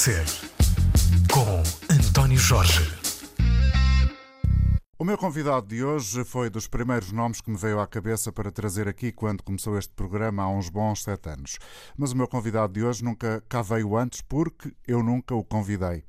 Ser, com António Jorge. O meu convidado de hoje foi dos primeiros nomes que me veio à cabeça para trazer aqui quando começou este programa há uns bons sete anos. Mas o meu convidado de hoje nunca cá veio antes porque eu nunca o convidei.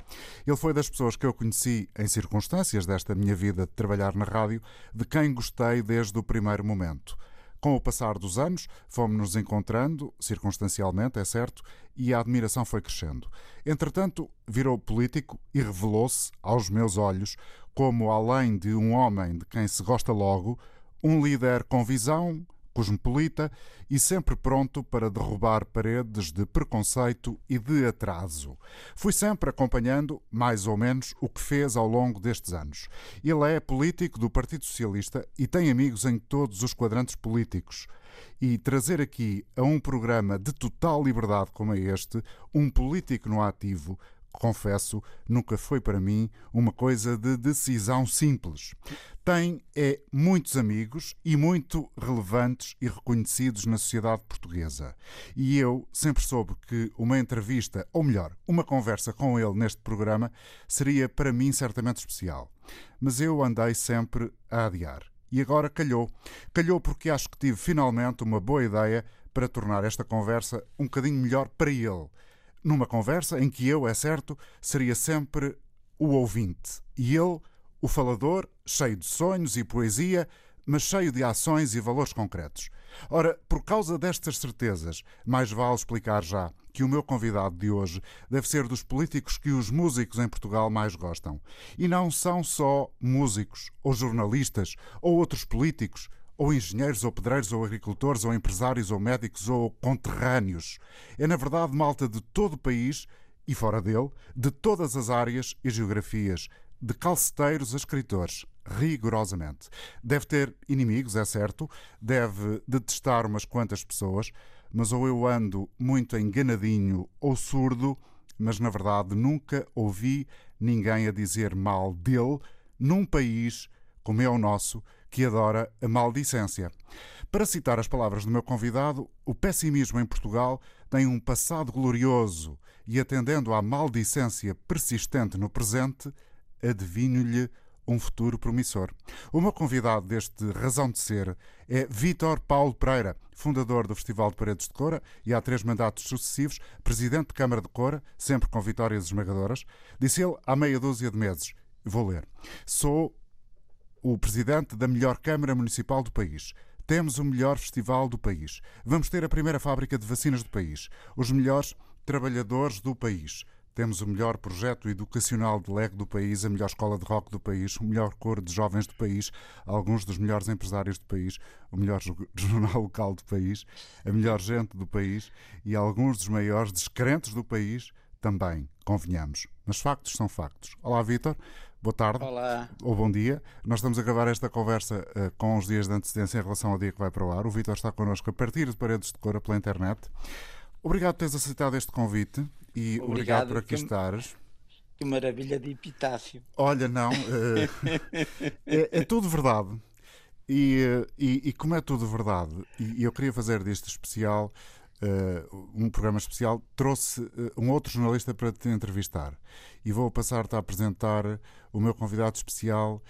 Ele foi das pessoas que eu conheci em circunstâncias desta minha vida de trabalhar na rádio, de quem gostei desde o primeiro momento. Com o passar dos anos, fomos-nos encontrando, circunstancialmente, é certo, e a admiração foi crescendo. Entretanto, virou político e revelou-se, aos meus olhos, como, além de um homem de quem se gosta logo, um líder com visão, cosmopolita e sempre pronto para derrubar paredes de preconceito e de atraso. Fui sempre acompanhando, mais ou menos, o que fez ao longo destes anos. Ele é político do Partido Socialista e tem amigos em todos os quadrantes políticos. E trazer aqui a um programa de total liberdade como é este, um político no ativo, confesso, nunca foi para mim uma coisa de decisão simples. Tem é muitos amigos e muito relevantes e reconhecidos na sociedade portuguesa. E eu sempre soube que uma entrevista, ou melhor, uma conversa com ele neste programa seria para mim certamente especial. Mas eu andei sempre a adiar. E agora calhou. Calhou porque acho que tive finalmente uma boa ideia para tornar esta conversa um bocadinho melhor para ele numa conversa em que eu, é certo, seria sempre o ouvinte e ele, o falador, cheio de sonhos e poesia, mas cheio de ações e valores concretos. Ora, por causa destas certezas, mais vale explicar já que o meu convidado de hoje deve ser dos políticos que os músicos em Portugal mais gostam. E não são só músicos, ou jornalistas, ou outros políticos, ou engenheiros, ou pedreiros, ou agricultores, ou empresários, ou médicos, ou conterrâneos. É, na verdade, malta de todo o país e fora dele, de todas as áreas e geografias, de calceteiros a escritores, rigorosamente. Deve ter inimigos, é certo, deve detestar umas quantas pessoas, mas ou eu ando muito enganadinho ou surdo, mas na verdade nunca ouvi ninguém a dizer mal dele num país como é o nosso, que adora a maldicência. Para citar as palavras do meu convidado, o pessimismo em Portugal tem um passado glorioso e, atendendo à maldicência persistente no presente, adivinho-lhe um futuro promissor. O meu convidado deste Razão de Ser é Vítor Paulo Pereira, fundador do Festival de Paredes de Cora e há três mandatos sucessivos, presidente de Câmara de Cora, sempre com vitórias esmagadoras. Disse ele há meia dúzia de meses. Vou ler. Sou o presidente da melhor Câmara Municipal do país. Temos o melhor festival do país. Vamos ter a primeira fábrica de vacinas do país. Os melhores trabalhadores do país. Temos o melhor projeto educacional de leg do país, a melhor escola de rock do país, o melhor coro de jovens do país, alguns dos melhores empresários do país, o melhor jornal local do país, a melhor gente do país e alguns dos maiores descrentes do país também, convenhamos. Mas factos são factos. Olá, Vítor. Boa tarde. Olá. Ou bom dia. Nós estamos a gravar esta conversa uh, com uns dias de antecedência em relação ao dia que vai para o ar. O Vítor está connosco a partir de Paredes de Cora pela internet. Obrigado por teres aceitado este convite e obrigado, obrigado por aqui que, estares. Que maravilha de epitáfio. Olha, não. Uh, é, é, tudo verdade. E, uh, e, e, como é tudo verdade, e, e eu queria fazer deste especial um programa especial, trouxe uh, um outro jornalista para te entrevistar. E vou passar-te a apresentar o meu convidado especial,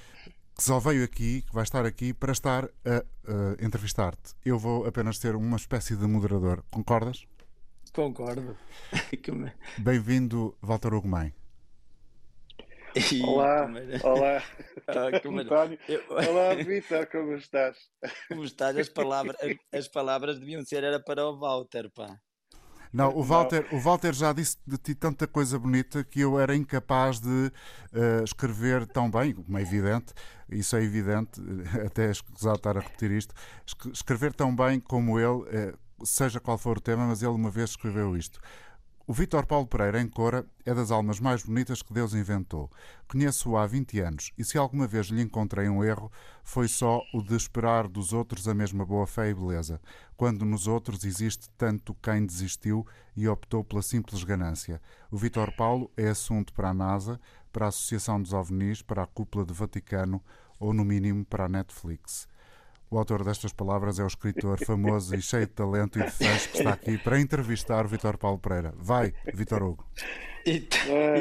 que só veio aqui, que vai estar aqui para estar a entrevistar-te. Eu vou apenas ser uma espécie de moderador. Concordas? Concordo. Bem-vindo, Walter Ugumem. Olá, olá, ah, António. Olá, Vitor, como estás? Como estás? As palavras, as palavras deviam ser era para o Walter, pá. Não, o Walter, o Walter já disse de ti tanta coisa bonita que eu era incapaz de uh, escrever tão bem, como é evidente, isso é evidente, até escusado estar a repetir isto, escrever tão bem como ele, uh, seja qual for o tema, mas ele uma vez escreveu isto. O Vítor Paulo Pereira, em Cora, é das almas mais bonitas que Deus inventou. Conheço-o há 20 anos e se alguma vez lhe encontrei um erro, foi só o de esperar dos outros a mesma boa fé e beleza, quando nos outros existe tanto quem desistiu e optou pela simples ganância. O Vítor Paulo é assunto para a NASA, para a Associação dos OVNIs, para a Cúpula do Vaticano ou, no mínimo, para a Netflix. O autor destas palavras é o escritor famoso e cheio de talento e de fãs que está aqui para entrevistar o Vitor Paulo Pereira. Vai, Vitor Hugo. E,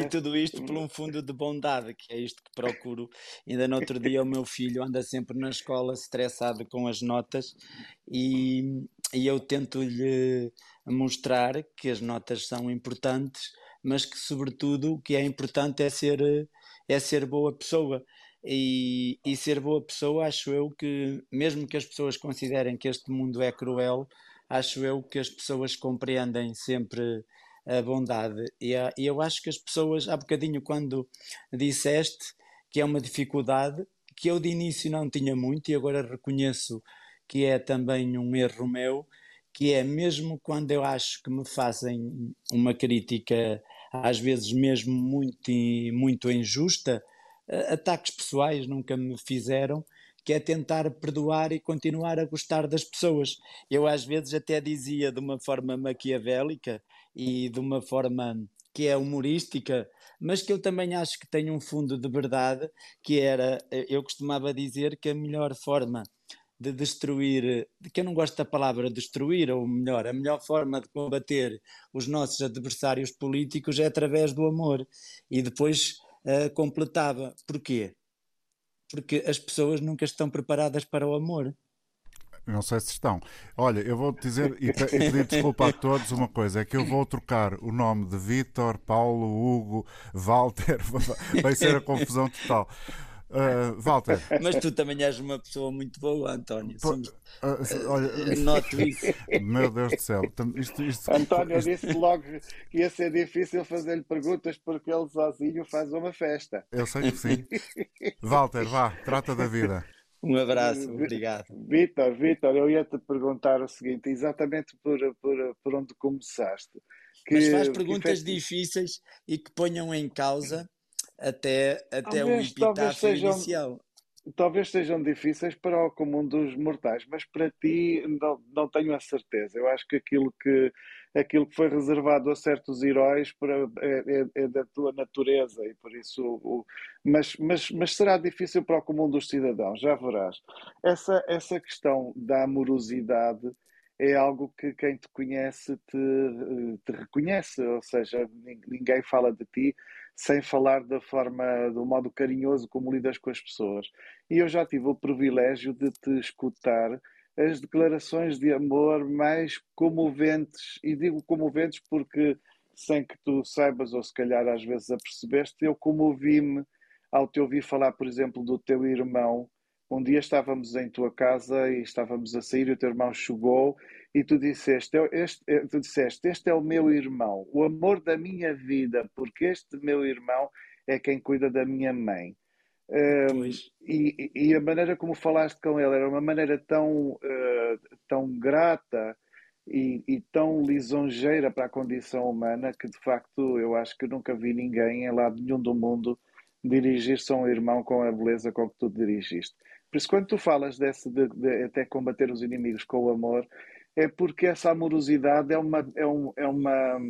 e, tudo isto por um fundo de bondade, que é isto que procuro. Ainda no outro dia, o meu filho anda sempre na escola estressado com as notas e, e eu tento-lhe mostrar que as notas são importantes, mas que, sobretudo, o que é importante é ser, é ser boa pessoa. E, e ser boa pessoa, acho eu que, mesmo que as pessoas considerem que este mundo é cruel, acho eu que as pessoas compreendem sempre a bondade. E, e eu acho que as pessoas, há bocadinho, quando disseste que é uma dificuldade, que eu de início não tinha muito e agora reconheço que é também um erro meu, que é mesmo quando eu acho que me fazem uma crítica, às vezes mesmo muito, muito injusta, ataques pessoais nunca me fizeram, que é tentar perdoar e continuar a gostar das pessoas. Eu às vezes até dizia de uma forma maquiavélica e de uma forma que é humorística, mas que eu também acho que tem um fundo de verdade, que era, eu costumava dizer que a melhor forma de destruir, que eu não gosto da palavra destruir, ou melhor, a melhor forma de combater os nossos adversários políticos é através do amor. E depois uh, completava. Porquê? Porque as pessoas nunca estão preparadas para o amor. Não sei se estão. Olha, eu vou dizer e, pedir desculpa a todos uma coisa: é que eu vou trocar o nome de Vítor, Paulo, Hugo, Walter, vai ser a confusão total. Uh, Walter. Mas tu também és uma pessoa muito boa, António. Somos, uh, olha, noto isso. Meu Deus do céu. Isto, isto, António isto... disse logo que ia ser difícil fazer-lhe perguntas porque ele sozinho faz uma festa. Eu sei que sim. Walter, vá, trata da vida. Um abraço, obrigado. Vitor, Vitor, eu ia te perguntar o seguinte, exatamente por, por, por onde começaste. Que, Mas faz perguntas que... difíceis e que ponham em causa até, até talvez, o epitáfio sejam, inicial. Talvez sejam difíceis para o comum dos mortais, mas para ti não, não tenho a certeza. Eu acho que aquilo que, aquilo que foi reservado a certos heróis para, é, é, é da tua natureza e por isso o, mas, mas, mas será difícil para o comum dos cidadãos, já verás. Essa, essa questão da amorosidade é algo que quem te conhece te, te reconhece, ou seja, ninguém fala de ti sem falar da forma, do modo carinhoso como lidas com as pessoas. E eu já tive o privilégio de te escutar as declarações de amor mais comoventes, e digo comoventes porque, sem que tu saibas, ou se calhar às vezes apercebeste, eu comovi-me ao te ouvir falar, por exemplo, do teu irmão. Um dia estávamos em tua casa e estávamos a sair, e o teu irmão chegou e tu disseste, este, eh, tu disseste, este é o meu irmão, o amor da minha vida, porque este meu irmão é quem cuida da minha mãe. Um, e, e, a maneira como falaste com ele era uma maneira tão, uh, tão grata e, e, tão lisonjeira para a condição humana que de facto eu acho que nunca vi ninguém em lado nenhum do mundo dirigir-se a um irmão com a beleza com que tu dirigiste. Por isso, quando tu falas desse de, de até combater os inimigos com o amor, é porque essa amorosidade é uma, é, um, é uma,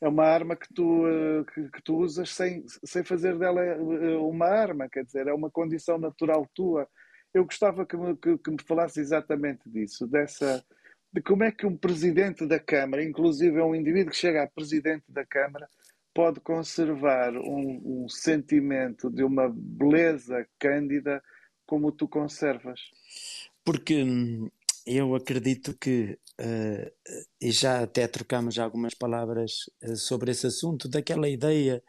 é uma arma que tu, eh, que, que, tu usas sem, sem fazer dela eh, uma arma, quer dizer, é uma condição natural tua. Eu gostava que me, que, que me falasse exatamente disso, dessa, de como é que um presidente da Câmara, inclusive é um indivíduo que chega a presidente da Câmara, pode conservar um, um sentimento de uma beleza cândida como tu conservas. Porque hum, eu acredito que, uh, e já até trocamos algumas palavras uh, sobre esse assunto, daquela ideia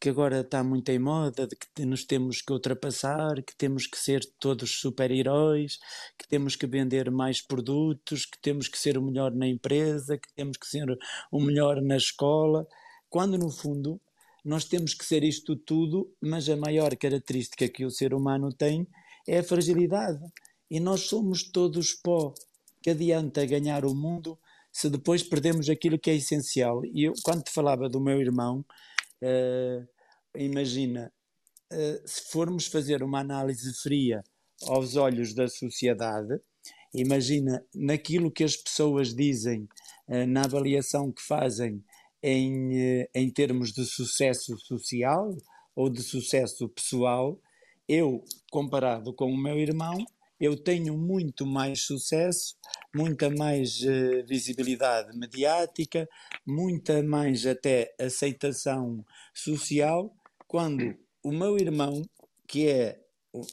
que agora está muito em moda, de que nos temos que ultrapassar, que temos que ser todos super-heróis, que temos que vender mais produtos, que temos que ser o melhor na empresa, que temos que ser o melhor na escola, quando no fundo nós temos que ser isto tudo, mas a maior característica que o ser humano tem é a fragilidade e nós somos todos pó. Que adianta ganhar o mundo se depois perdemos aquilo que é essencial? E eu, quando te falava do meu irmão, uh, imagina, uh, se formos fazer uma análise fria aos olhos da sociedade, imagina naquilo que as pessoas dizem, uh, na avaliação que fazem em, em termos de sucesso social ou de sucesso pessoal, eu, comparado com o meu irmão, eu tenho muito mais sucesso, muita mais uh, visibilidade mediática, muita mais até aceitação social, quando o meu irmão, que é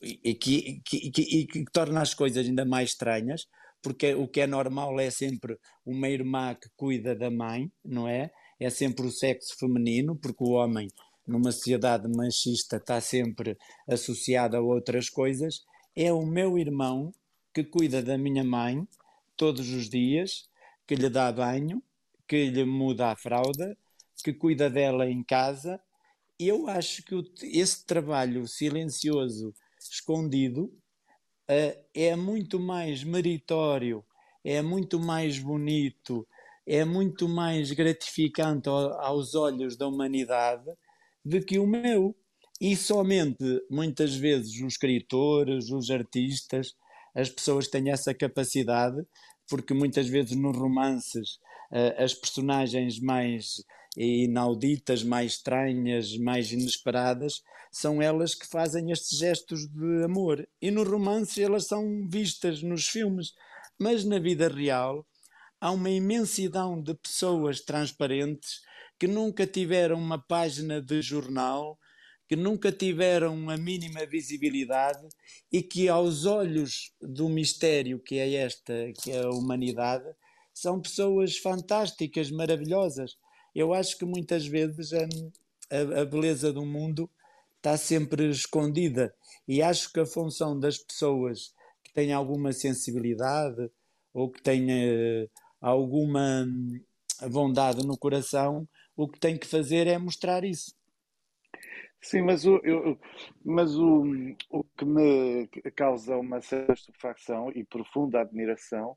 e que, que, que, que, torna as coisas ainda mais estranhas, porque o que é normal é sempre uma irmã que cuida da mãe, não é? É sempre o sexo feminino, porque o homem, numa sociedade machista, está sempre associado a outras coisas. É o meu irmão que cuida da minha mãe todos os dias, que lhe dá banho, que lhe muda a fralda, que cuida dela em casa. Eu acho que esse trabalho silencioso escondido, uh, é muito mais meritório, é muito mais bonito, é muito mais gratificante aos olhos da humanidade do que o meu. E somente muitas vezes os escritores, os artistas, as pessoas têm essa capacidade, porque muitas vezes nos romances uh, as personagens mais inauditas, mais estranhas, mais inesperadas, são elas que fazem estes gestos de amor. E no romance elas são vistas nos filmes, mas na vida real há uma imensidão de pessoas transparentes que nunca tiveram uma página de jornal, que nunca tiveram a mínima visibilidade e que aos olhos do mistério que é esta, que é a humanidade, são pessoas fantásticas, maravilhosas. Eu acho que muitas vezes a, a, a beleza do mundo está sempre escondida e acho que a função das pessoas que têm alguma sensibilidade ou que têm uh, alguma hum, bondade no coração, o que tem que fazer é mostrar isso. Sim, mas o, eu, mas o, o que me causa uma certa estupefacção e profunda admiração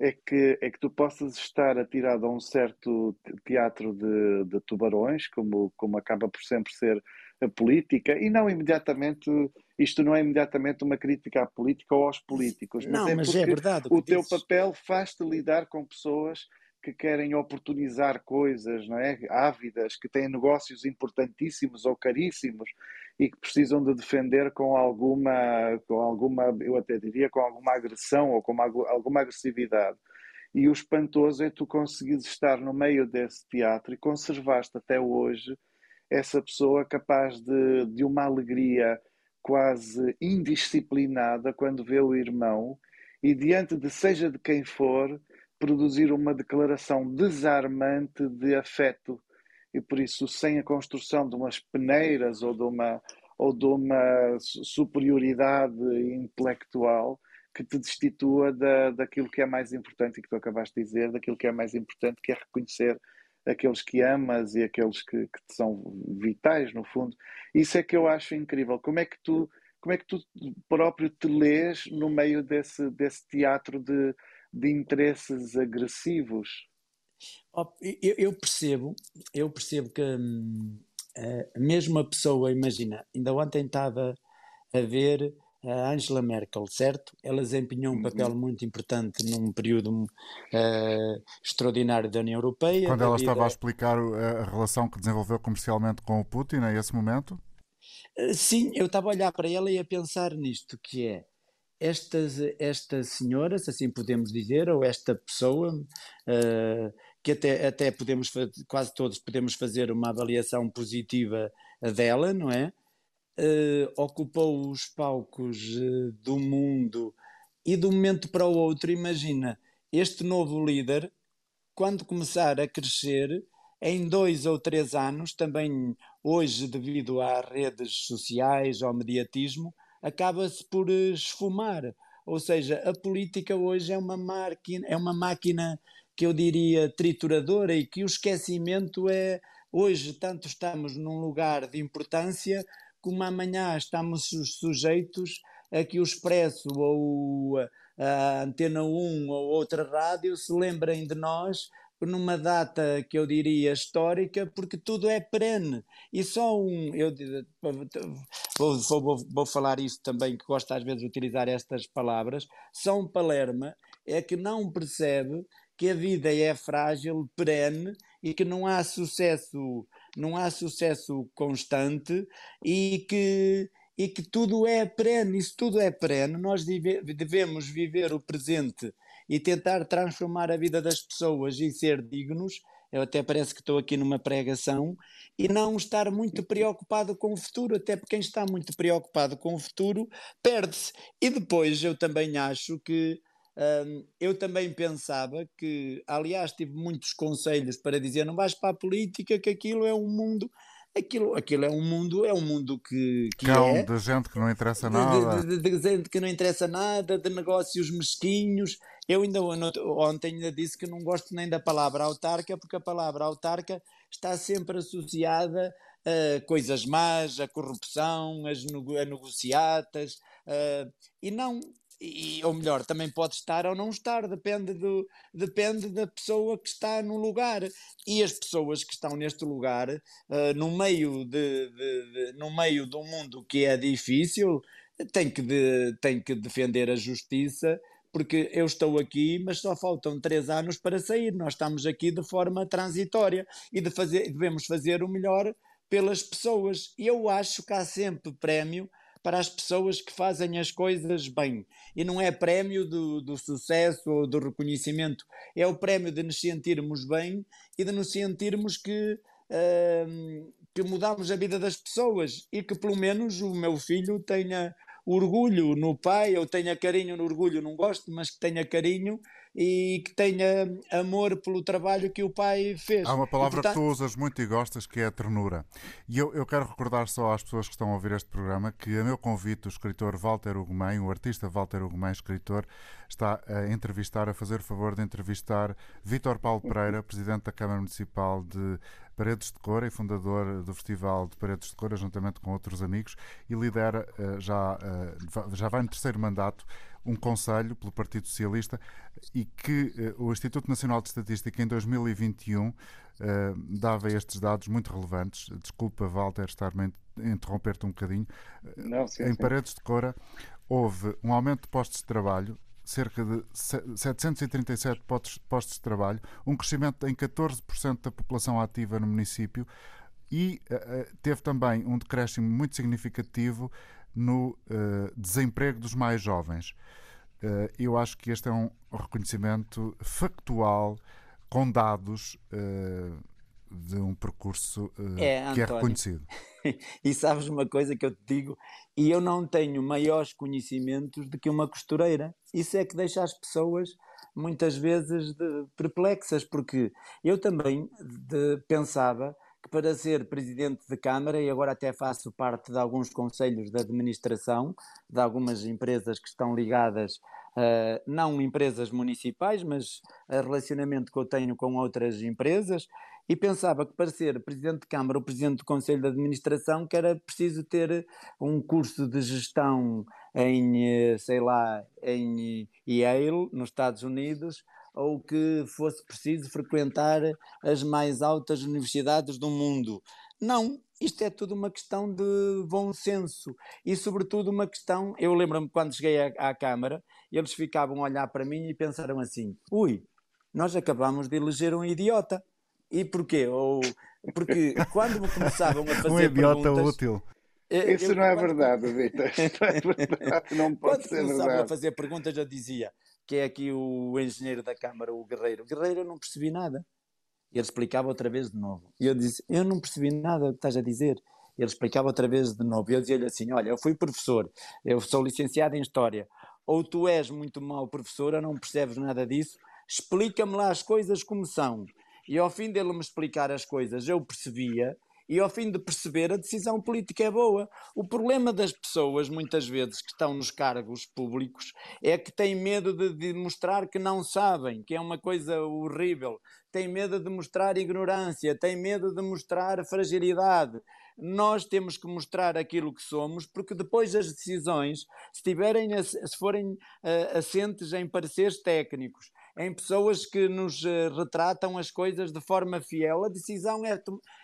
é que, é que tu possas estar atirado a um certo teatro de, de tubarões, como, como acaba por sempre ser a política, e não imediatamente, isto não é imediatamente uma crítica à política ou aos políticos, mas não, é mas é verdade. O, o teu papel faz-te lidar com pessoas que querem oportunizar coisas, não é? Ávidas, que têm negócios importantíssimos ou caríssimos e que precisam de defender com alguma, com alguma, eu até diria, com alguma agressão ou com uma, alguma agressividade. E o espantoso é tu conseguires estar no meio desse teatro e conservaste até hoje essa pessoa capaz de, de uma alegria quase indisciplinada quando vê o irmão e diante de seja de quem for, produzir uma declaração desarmante de afeto e por isso sem a construção de umas peneiras ou de uma ou de uma superioridade intelectual que te destitua da, daquilo que é mais importante e que tu acabaste de dizer, daquilo que é mais importante, que é reconhecer aqueles que amas e aqueles que, que te são vitais, no fundo. Isso é que eu acho incrível. Como é que tu, como é que tu próprio te lês no meio desse, desse teatro de, de interesses agressivos. Eu, eu percebo, eu percebo que hum, a mesma pessoa, imagina, ainda ontem estava a ver a Angela Merkel, certo? Ela desempenhou um uhum. papel muito importante num período uh, extraordinário da União Europeia. Quando ela vida... estava a explicar a relação que desenvolveu comercialmente com o Putin, a esse momento? Uh, sim, eu estava a olhar para ela e a pensar nisto, que é estas, esta senhora, se assim podemos dizer, ou esta pessoa, uh, que até, até podemos, quase todos podemos fazer uma avaliação positiva dela, não é? Uh, ocupou os palcos uh, do mundo e de um momento para o outro, imagina, este novo líder, quando começar a crescer, em dois ou três anos, também hoje, devido às redes sociais, ao mediatismo, acaba-se por eh, esfumar. Ou seja, a política hoje é uma máquina, é uma máquina que eu diria trituradora e que o esquecimento é hoje tanto estamos num lugar de importância como amanhã estamos sujeitos a que o Expresso ou a Antena 1 ou outra rádio se lembrem de nós numa data que eu diria histórica, porque tudo é perene. E só um. Eu vou, vou, vou falar isso também, que gosto às vezes de utilizar estas palavras. Só um Palerma é que não percebe que a vida é frágil, perene e que não há sucesso, não há sucesso constante e que e que tudo é perene. Se tudo é perene, nós devemos viver o presente e tentar transformar a vida das pessoas e ser dignos. Eu até parece que estou aqui numa pregação e não estar muito preocupado com o futuro, até porque quem está muito preocupado com o futuro perde-se. E depois eu também acho que hum, eu também pensava que, aliás, tive muitos conselhos para dizer: não vais para a política, que aquilo é um mundo aquilo, aquilo é um mundo, é um mundo que, que Cão é de gente que não interessa nada. De, de, de, gente que não interessa nada, de negócios mesquinhos. Eu ainda ontem ainda disse que não gosto nem da palavra autarca, porque a palavra autarca está sempre associada a coisas más, a corrupção, as a negociatas, uh, e não e, ou melhor, também pode estar ou não estar, depende, do, depende da pessoa que está no lugar. E as pessoas que estão neste lugar, uh, no, meio de, de, de, no meio de um mundo que é difícil, têm que, de, têm que defender a justiça, porque eu estou aqui, mas só faltam três anos para sair. Nós estamos aqui de forma transitória e de fazer, devemos fazer o melhor pelas pessoas. E eu acho que há sempre prémio para as pessoas que fazem as coisas bem. E não é prémio do, do sucesso ou do reconhecimento, é o prémio de nos sentirmos bem e de nos sentirmos que, uh, que mudamos a vida das pessoas e que pelo menos o meu filho tenha orgulho no pai, eu tenha carinho no orgulho, não gosto, mas que tenha carinho e que tenha amor pelo trabalho que o pai fez. Há uma palavra e, portanto... que tu usas muito e gostas que é a ternura. E eu, eu quero recordar só às pessoas que estão a ouvir este programa que a meu convite o escritor Walter Ugumem, o artista Walter Ugumem, escritor, está a entrevistar, a fazer o favor de entrevistar Vítor Paulo Pereira, presidente da Câmara Municipal de Paredes de Cora e fundador do Festival de Paredes de Cora, juntamente com outros amigos, e lidera eh, já, eh, já vai no terceiro mandato um conselho pelo Partido Socialista e que eh, o Instituto Nacional de Estatística em 2021 dava estes dados muito relevantes. Desculpa, Walter, estar-me a interromper-te um bocadinho. Não, sim, em sim. Paredes de Cora houve um aumento de postos de trabalho cerca de 737 postos de trabalho, um crescimento em 14% da população ativa no município e uh, teve também um decréscimo muito significativo no uh, desemprego dos mais jovens. Uh, eu acho que este é um reconhecimento factual, com dados de um percurso é, que é reconhecido. e sabes uma coisa que eu te digo? E eu não tenho maiores conhecimentos do que uma costureira. Isso é que deixa as pessoas muitas vezes perplexas, porque eu também de, pensava que para ser presidente de Câmara, e agora até faço parte de alguns conselhos de administração de algumas empresas que estão ligadas, uh, não empresas municipais, mas a relacionamento que eu tenho com outras empresas, e pensava que para ser Presidente de Câmara ou Presidente do Conselho de Administração que era preciso ter um curso de gestão em, eh, sei lá, em Yale, nos Estados Unidos, ou que fosse preciso frequentar as mais altas universidades do mundo. Não, isto é tudo uma questão de bom senso e, sobretudo, uma questão. Eu lembro-me quando cheguei à, à Câmara, eles ficavam a olhar para mim e pensaram assim: ui, nós acabamos de eleger um idiota. E porquê? Ou, porque quando me começavam a fazer um idiota perguntas, útil. Isso eu, não é verdade, Vitor. Não é verdade. Não pode quando ser começavam verdade. a fazer perguntas, eu dizia que é aqui o engenheiro da Câmara, o Guerreiro. Guerreiro, eu não percebi nada. Ele explicava outra vez de novo. E eu disse: Eu não percebi nada do que estás a dizer. Ele explicava outra vez de novo. E eu dizia-lhe assim: Olha, eu fui professor, eu sou licenciado em História. Ou tu és muito mau professor, ou não percebes nada disso, explica-me lá as coisas como são. E ao fim dele me explicar as coisas, eu percebia, e ao fim de perceber, a decisão política é boa. O problema das pessoas, muitas vezes, que estão nos cargos públicos, é que têm medo de, de mostrar que não sabem, que é uma coisa horrível. Têm medo de mostrar ignorância, têm medo de mostrar fragilidade nós temos que mostrar aquilo que somos, porque depois as decisões, se, tiverem, se forem uh, assentes em pareceres técnicos, em pessoas que nos eh, retratam as coisas de forma fiel, a decisão é,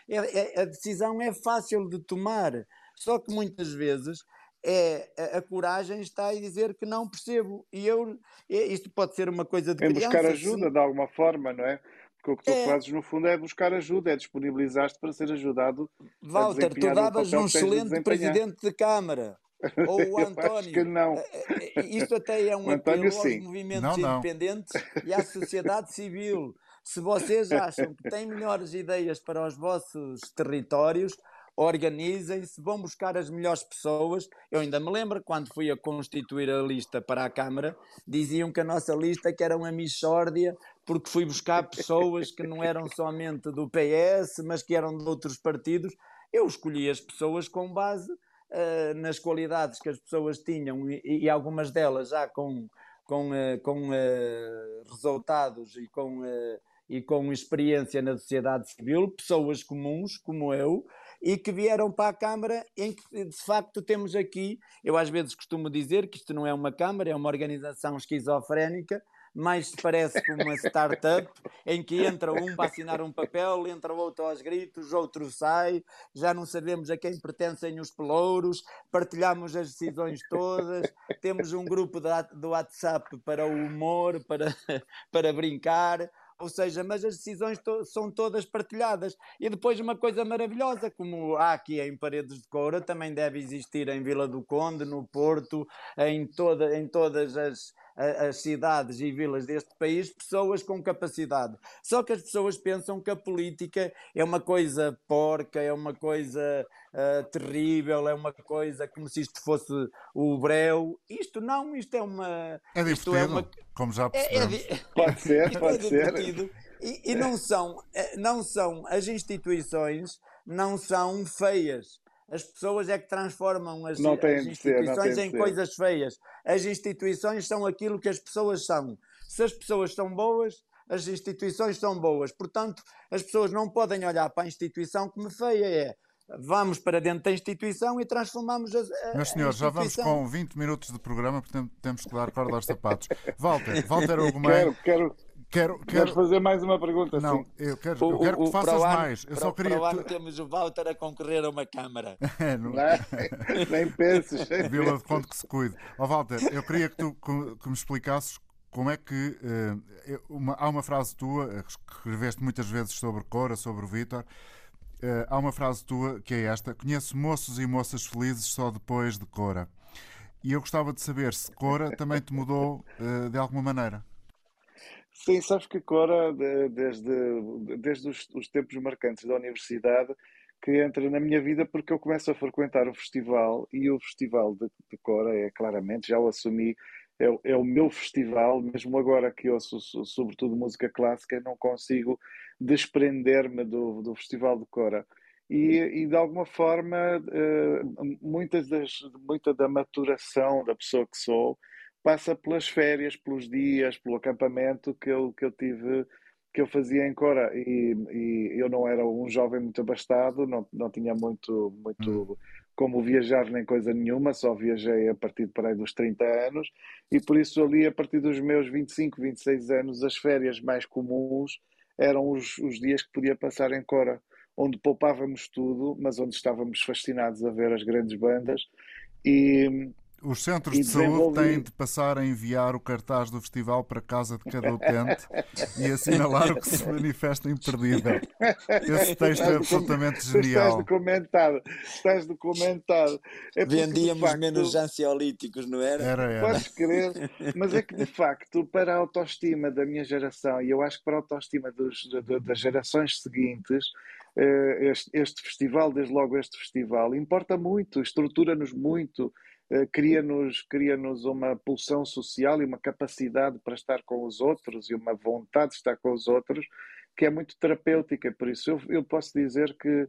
é, é, a decisão é fácil de tomar. Só que muitas vezes é a, a, coragem está a dizer que não percebo. E eu, é, isto pode ser uma coisa de Em criança, buscar ajuda de alguma forma, não é? Porque o que tu É. fazes no fundo é buscar ajuda, é disponibilizar-te para ser ajudado. Walter, tu davas um excelente presidente de Câmara. Ou o António. que não. Eh, eh, isto até é um apelo aos movimentos não, não. independentes e à sociedade civil. Se vocês acham que têm melhores ideias para os vossos territórios, organizem-se, vão buscar as melhores pessoas. Eu ainda me lembro quando fui a constituir a lista para a Câmara, diziam que a nossa lista que era uma mixórdia, porque fui buscar pessoas que não eram somente do PS, mas que eram de outros partidos. Eu escolhi as pessoas com base uh, nas qualidades que as pessoas tinham e, e algumas delas já com, com, uh, com uh, resultados e com, e com experiência na sociedade civil, pessoas comuns como eu, e que vieram para a Câmara, em que de facto temos aqui, eu às vezes costumo dizer que isto não é uma Câmara, é uma organização esquizofrénica, mais parece como uma startup em que entra um para assinar um papel, entra outro aos gritos, outro sai, já não sabemos a quem pertencem os pelouros, partilhamos as decisões todas, temos um grupo do WhatsApp para o humor, para, para brincar, ou seja, mas as decisões to são todas partilhadas. E depois uma coisa maravilhosa, como há aqui em Paredes de Coura, também deve existir em Vila do Conde, no Porto, em, toda, em todas as, as cidades e vilas deste país pessoas com capacidade. Só que as pessoas pensam que a política é uma coisa porca, é uma coisa uh, terrível, é uma coisa como se isto fosse o breu. Isto não, isto é uma. É divertido, é uma, como já percebemos. É, é, pode ser, é pode é ser. E, e não, são, eh, não são as instituições, não são feias as pessoas é que transformam as, as instituições ser, em coisas feias. As instituições são aquilo que as pessoas são. Se as pessoas são boas, as instituições são boas. Portanto, as pessoas não podem olhar para a instituição como feia é. Vamos para dentro da instituição e transformamos a. a Meus senhores, já vamos com 20 minutos de programa, portanto temos que dar corda aos sapatos. Walter, Walter Ogumé. Quero, quero, Quero, quero... fazer mais uma pergunta? Não, sim. eu quero, eu quero o, que faças mais. Eu para, só queria. Para o ano temos o Walter a concorrer a uma Câmara. É, não... Não, nem penses. Vila de Conde que se cuide. Ó oh, Walter, eu queria que tu que me explicasses como é que. Uh, uma, há uma frase tua, eh, que escreveste muitas vezes sobre Cora, sobre o Vítor. Uh, há uma frase tua que é esta: Conheço moços e moças felizes só depois de Cora. E eu gostava de saber se Cora também te mudou uh, de alguma maneira. Sim, sabes que Cora, desde, desde os, os, tempos marcantes da universidade, que entra na minha vida porque eu começo a frequentar o festival e o festival de, de Cora é claramente, já o assumi, é, é, o meu festival, mesmo agora que ouço sobretudo música clássica, não consigo desprender-me do, do festival de Cora. E, e, de alguma forma, eh, muitas das, muita da maturação da pessoa que sou passa pelas férias, pelos dias, pelo acampamento que eu, que eu tive, que eu fazia em Cora. E, e eu não era um jovem muito abastado, não, não tinha muito, muito hum. como viajar nem coisa nenhuma, só viajei a partir para aí dos 30 anos. E por isso ali, a partir dos meus 25, 26 anos, as férias mais comuns eram os, os dias que podia passar em Cora onde poupávamos tudo, mas onde estávamos fascinados a ver as grandes bandas. E, os centros de saúde têm de passar a enviar o cartaz do festival para casa de cada utente e assinalar o que se manifesta imperdível. Esse texto é absolutamente genial. Estás documentado. Estás documentado. É Vendíamos facto, menos ansiolíticos, não era? Era, era. Podes crer. Mas é que, de facto, para a autoestima da minha geração, e eu acho que para a autoestima dos, das gerações seguintes, eh, este, este festival, desde logo este festival, importa muito, estrutura-nos muito cria-nos cria uma pulsão social e uma capacidade para estar com os outros e uma vontade de estar com os outros que é muito terapêutica. Por isso, eu, eu posso dizer que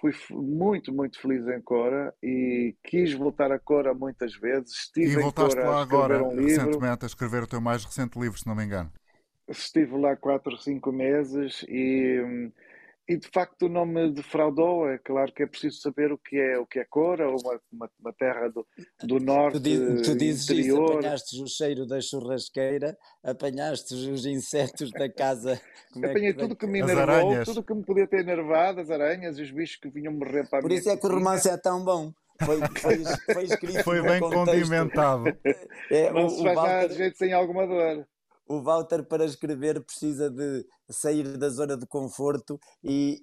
fui muito, muito feliz em Cora e quis voltar a Cora muitas vezes. Estive e voltaste lá agora, um recentemente, a escrever o teu mais recente livro, se não me engano. Estive lá quatro cinco meses e hum, e de facto não me defraudou. É claro que é preciso saber o que é o que é Cora, uma, uma, uma terra do, do norte. Tu, tu dizes interior. isso, apanhaste o cheiro da churrasqueira, apanhaste os insetos da casa. É Apanhei que tudo que me enervou, tudo que me podia ter enervado, as aranhas e os bichos que vinham morrer para Por isso é que o romance é tão bom. Foi, foi, foi escrito Foi bem condimentado. É, não o, se faz Walter... nada de jeito sem alguma dor. O Walter para escrever precisa de sair da zona de conforto e,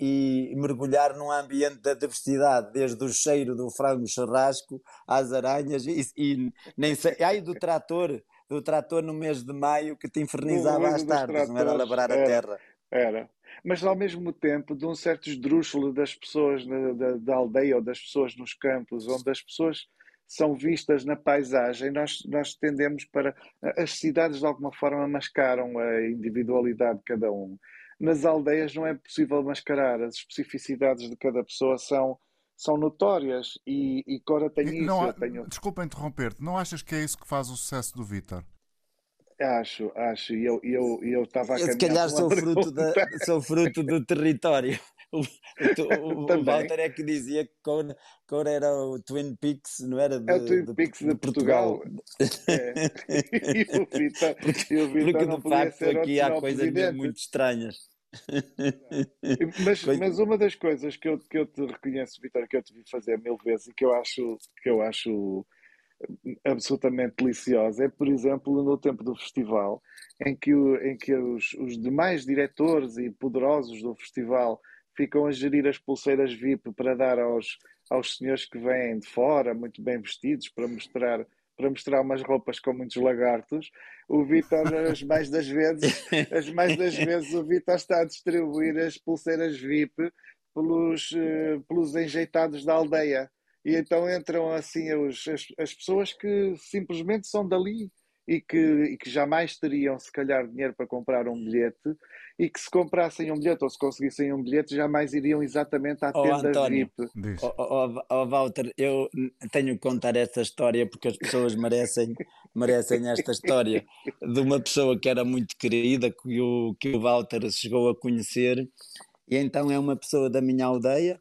e, e, mergulhar num ambiente da diversidade, desde o cheiro do frango churrasco às aranhas e, e nem sei, ai do trator, do trator no mês de maio que te infernizava às tardes, não era labrar a terra. Era, mas ao mesmo tempo de um certo esdrúxulo das pessoas da, da, da, aldeia ou das pessoas nos campos, onde as pessoas são vistas na paisagem, nós, nós tendemos para. As cidades de alguma forma mascaram a individualidade de cada um. Nas aldeias não é possível mascarar, as especificidades de cada pessoa são, são notórias e, e Cora tem isso. Não, tenho... Desculpa interromper-te, não achas que é isso que faz o sucesso do Vitor? Acho, acho. E eu eu eu estava a eu, Se calhar sou fruto, da, sou fruto do território. O, o, o Walter é que dizia que Cora, era o Twin Peaks, não era? De, é o Twin de, Peaks de, de Portugal. Portugal. É. e o Vitor, porque, e o Vitor porque não de facto aqui há coisas muito estranhas. mas, mas uma das coisas que eu, que eu te reconheço, Vitor, que eu te vi fazer mil vezes e que eu acho, que eu acho absolutamente deliciosa é, por exemplo, no tempo do festival, em que, o, em que os, os demais diretores e poderosos do festival ficam a gerir as pulseiras VIP para dar aos, aos senhores que vêm de fora, muito bem vestidos, para mostrar para mostrar umas roupas com muitos lagartos. O Vitor, as mais das vezes, as mais das vezes, o Vitor está a distribuir as pulseiras VIP pelos, uh, pelos enjeitados da aldeia. E então entram assim os, as, as pessoas que simplesmente são dali e que, e que jamais teriam, se calhar, dinheiro para comprar um bilhete e que se comprassem um bilhete ou se conseguissem um bilhete jamais iriam exatamente à tenda oh, VIP. Oh, oh, oh, Walter, eu tenho que contar esta história porque as pessoas merecem, merecem esta história de uma pessoa que era muito querida, que o, que o Walter chegou a conhecer e então é uma pessoa da minha aldeia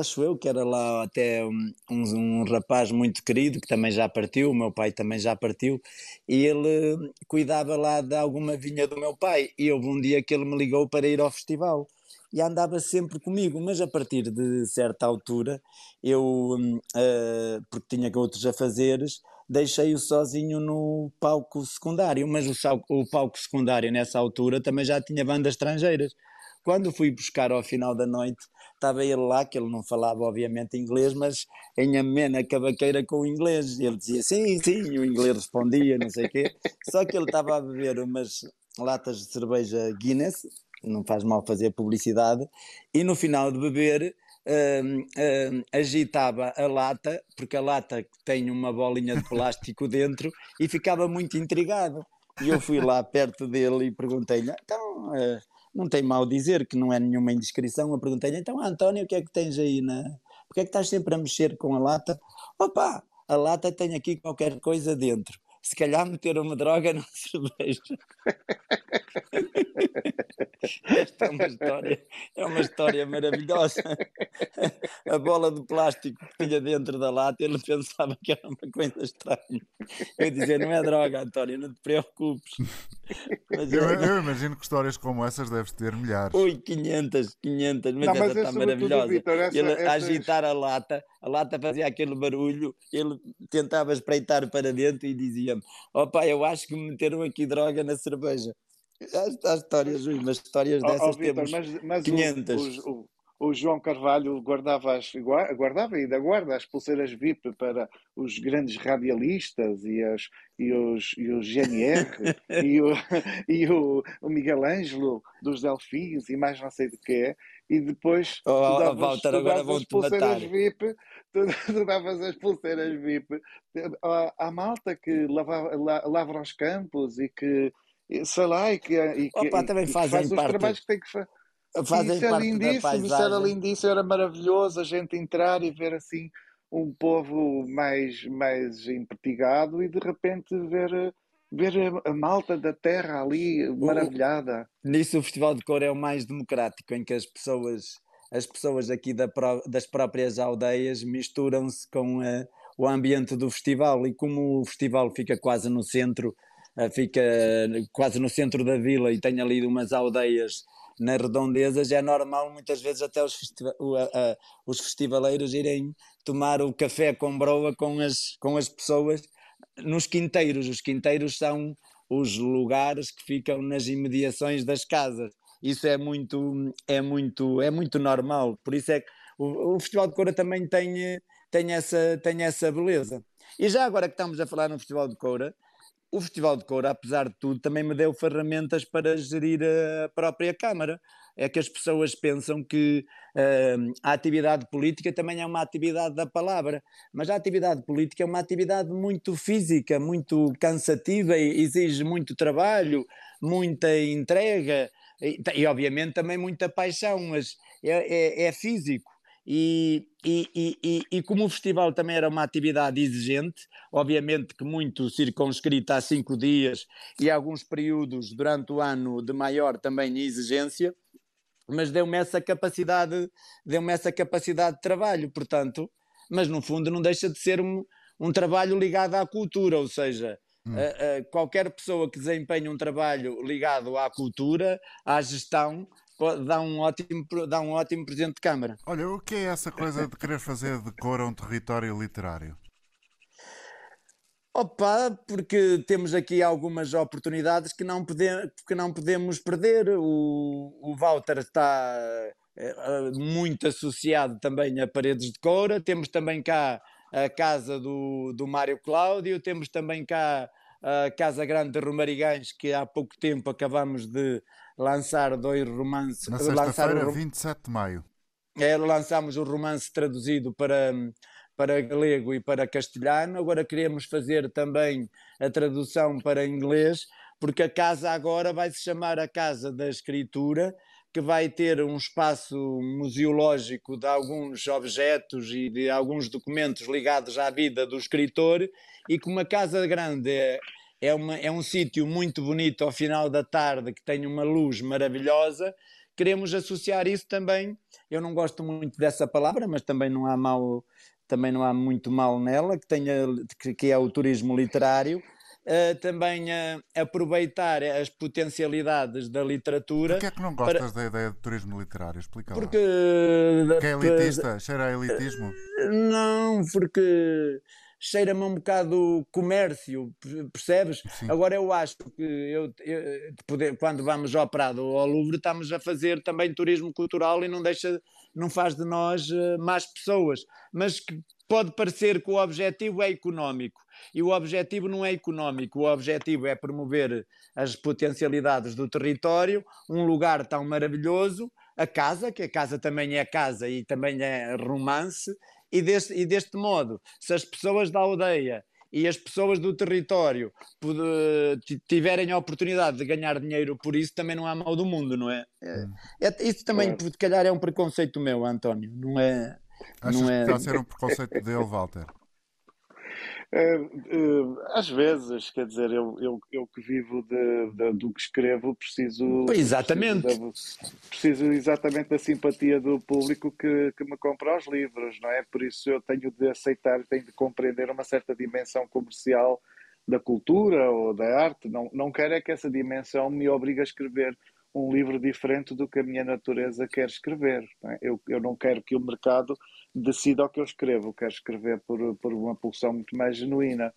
acho eu que era lá até um, um, rapaz muito querido que também já partiu, o meu pai também já partiu, e ele cuidava lá de alguma vinha do meu pai. E houve um dia que ele me ligou para ir ao festival e andava sempre comigo, mas a partir de certa altura, eu, uh, porque tinha outros afazeres, deixei-o sozinho no palco secundário, mas o, o palco secundário nessa altura também já tinha bandas estrangeiras. Quando fui buscar ao final da noite, estava ele lá, que ele não falava obviamente inglês, mas em amena cavaqueira com o inglês. Ele dizia sim, sim, e o inglês respondia, não sei o quê. Só que ele estava a beber umas latas de cerveja Guinness, não faz mal fazer publicidade, e no final de beber Uh, uh, agitava a lata, porque a lata tem uma bolinha de plástico dentro, e ficava muito intrigado. E eu fui lá perto dele e perguntei-lhe: então, uh, não tem mal dizer que não é nenhuma indiscrição. Eu perguntei-lhe, então, António, o que é que tens aí na. Porquê é que estás sempre a mexer com a lata? Opa, a lata tem aqui qualquer coisa dentro se calhar meter uma droga na cerveja. Esta é uma história, é uma história maravilhosa. A bola de plástico que tinha dentro da lata, ele pensava que era uma coisa estranha. Eu dizia, não é droga, António, não te preocupes. Mas eu, é... eu, imagino que histórias como essas deves ter milhares. Ui, 500, 500, mas não, essa mas está maravilhosa. Victor, essa, ele essa... a agitar a lata, a lata fazia aquele barulho, ele tentava espreitar para dentro e dizia-me: Ó oh, eu acho que me meteram aqui droga na cerveja. Há, histórias, mas histórias dessas oh, oh, Victor, temos mas, mas 500. O, o, o João Carvalho guardava, as, guardava e ainda guarda as pulseiras VIP para os grandes radialistas e, as, e, os, e os GNR e, o, e o, o Miguel Ângelo dos Delfins e mais não sei do que é. E depois oh, tu davas, Walter, tu agora vão as pulseiras matar. VIP, tu, tu davas as pulseiras VIP à, à malta que lava, lavra os campos e que sei lá, e que, e que, Opa, também e fazem faz parte. os trabalhos que tem que fazer fazem isso é lindíssimo, isso era lindíssimo, era maravilhoso a gente entrar e ver assim um povo mais, mais empertigado e de repente ver, ver a, malta da terra ali maravilhada. O, nisso o Festival de Cor é o mais democrático, em que as pessoas, as pessoas aqui da, das próprias aldeias misturam-se com uh, o ambiente do festival e como o festival fica quase no centro, uh, fica quase no centro da vila e tem ali umas aldeias nas redondezas é normal muitas vezes até os, festiva os festivaleiros irem tomar o café com broa com as, com as pessoas nos quinteiros. Os quinteiros são os lugares que ficam nas imediações das casas. Isso é muito, é muito, é muito normal. Por isso é que o, o Festival de Cora também tem, tem, essa, tem essa beleza. E já agora que estamos a falar no Festival de Coura, o Festival de Coura, apesar de tudo, também me deu ferramentas para gerir a própria Câmara. É que as pessoas pensam que uh, a atividade política também é uma atividade da palavra, mas a atividade política é uma atividade muito física, muito cansativa, e exige muito trabalho, muita entrega e, e obviamente também muita paixão, mas é, é, é físico. E, e, e, e, como o festival também era uma atividade exigente, obviamente que muito circunscrita a cinco dias e alguns períodos durante o ano de maior também exigência, mas deu-me essa capacidade, deu-me essa capacidade de trabalho, portanto, mas no fundo não deixa de ser um, um trabalho ligado à cultura, ou seja, hum. uh, uh, qualquer pessoa que desempenhe um trabalho ligado à cultura, à gestão, dá um ótimo, dá um ótimo presidente de Câmara. Olha, o que é essa coisa de querer fazer de cor um território literário? Opa, porque temos aqui algumas oportunidades que não, pode, que não podemos perder. O, o Walter está é, muito associado também a Paredes de Coura. Temos também cá a casa do, do Mário Cláudio, temos também cá a Casa Grande de Romarigães, que há pouco tempo acabamos de lançar dois romances. Na sexta-feira, 27 de maio. É, lançámos o romance traduzido para, para galego e para castelhano. Agora queremos fazer também a tradução para inglês, porque a casa agora vai se chamar a Casa da Escritura, que vai ter um espaço museológico de alguns objetos e de alguns documentos ligados à vida do escritor, e como a Casa Grande é é, uma, é um sítio muito bonito ao final da tarde, que tem uma luz maravilhosa. Queremos associar isso também. Eu não gosto muito dessa palavra, mas também não há mal, também não há muito mal nela, que, tenha, que, é o turismo literário. Uh, também uh, aproveitar as potencialidades da literatura. Porquê é que não gostas para... da ideia de turismo literário? Explica porque, lá. Porque é elitista? Cheira a elitismo? Não, porque cheira-me um bocado comércio, percebes? Sim. Agora eu acho que eu, eu poder, quando vamos ao Prado ou ao Louvre estamos a fazer também turismo cultural e não deixa, não faz de nós uh, más pessoas, mas que pode parecer que o objetivo é económico e o objetivo não é económico, o objetivo é promover as potencialidades do território, um lugar tão maravilhoso, a casa, que a casa também é casa e também é romance, e deste, e deste modo, se as pessoas da aldeia e as pessoas do território tiverem a oportunidade de ganhar dinheiro por isso, também não há mal do mundo, não é? é, é isso também, se calhar, é um preconceito meu, António, não é? Achas não é... que está a ser um preconceito dele, Walter? Uh, uh, às vezes, quer dizer, eu, eu, eu que vivo de, de, do que escrevo preciso. Exatamente. Preciso, preciso, exatamente da simpatia do público que, que me compra os livros, não é? Por isso eu tenho de aceitar, tenho de compreender uma certa dimensão comercial da cultura ou da arte. Não, não quero é que essa dimensão me obrigue a escrever um livro diferente do que a minha natureza quer escrever. Não é? eu, eu não quero que o mercado decida o que eu escrevo, quero escrever por, por uma pulsão muito mais genuína.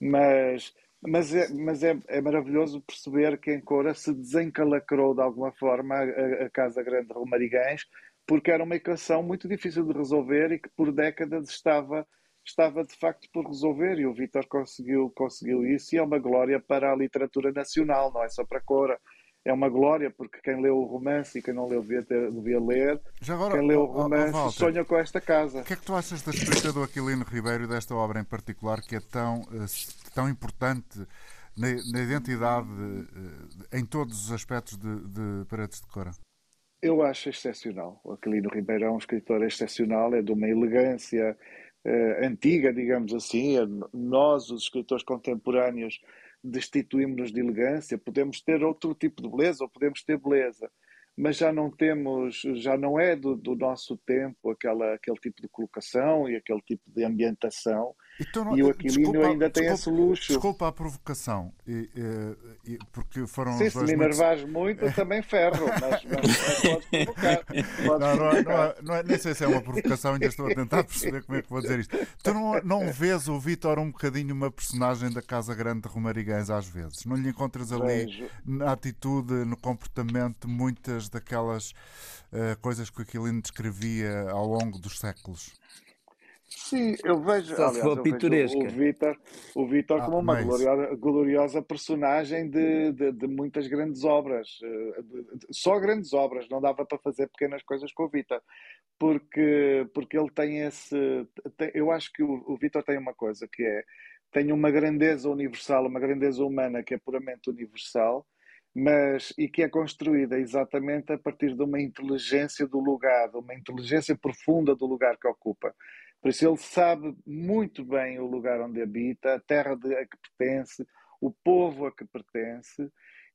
Mas, mas, é, mas é, é maravilhoso perceber que em Cora se desencalacrou de alguma forma a, a Casa Grande de Romarigães, porque era uma equação muito difícil de resolver e que por décadas estava estava de facto por resolver. E o Vítor conseguiu, conseguiu isso e é uma glória para a literatura nacional, não é só para Cora é uma glória, porque quem leu o romance e quem não leu devia, ter, devia ler. Agora, quem leu o romance oh, oh, sonha com esta casa. O que é que tu achas da escrita do Aquilino Ribeiro e desta obra em particular que é tão, eh, tão importante na, na identidade, eh, em todos os aspectos de, de Paredes de Cora? Eu acho excepcional. O Aquilino Ribeiro é um escritor excepcional, é de uma elegância uh, antiga, digamos assim. É, nós, os escritores contemporâneos, destituímos-nos de elegância, podemos ter outro tipo de beleza ou podemos ter beleza, mas já não temos, já não é do, do nosso tempo aquela, aquele tipo de colocação e aquele tipo de ambientação. Então, e o Aquilino desculpa, ainda tem desculpa, esse luxo. Desculpa a provocação, e, e, porque foram Sim, se me enervares muito, muito também ferro, mas, mas, podes provocar. Podes não, não, provocar. não, não, nem sei se é uma provocação, ainda estou a tentar perceber como é que vou dizer isto. Tu não, não vês o Vítor um bocadinho uma personagem da Casa Grande de Romarigães às vezes? Não lhe encontras ali Vejo. na atitude, no comportamento, muitas daquelas uh, coisas que o Aquilino descrevia ao longo dos séculos? Sim, eu vejo, Só se aliás, for eu vejo pitoresca. o Vítor, o Vítor Ah, como uma mas- gloriosa, gloriosa personagem de, de, de muitas grandes obras. eh, Só grandes obras, não dava para fazer pequenas coisas com o Vítor. Porque, porque ele tem esse. tem- eu acho que o, o Vítor tem uma coisa que é. Tem uma grandeza universal, uma grandeza humana que é puramente universal, mas e que é construída exatamente a partir de uma inteligência do lugar, de uma inteligência profunda do lugar que ocupa. Por isso ele sabe muito bem o lugar onde habita, a terra de- a que pertence, o povo a que pertence,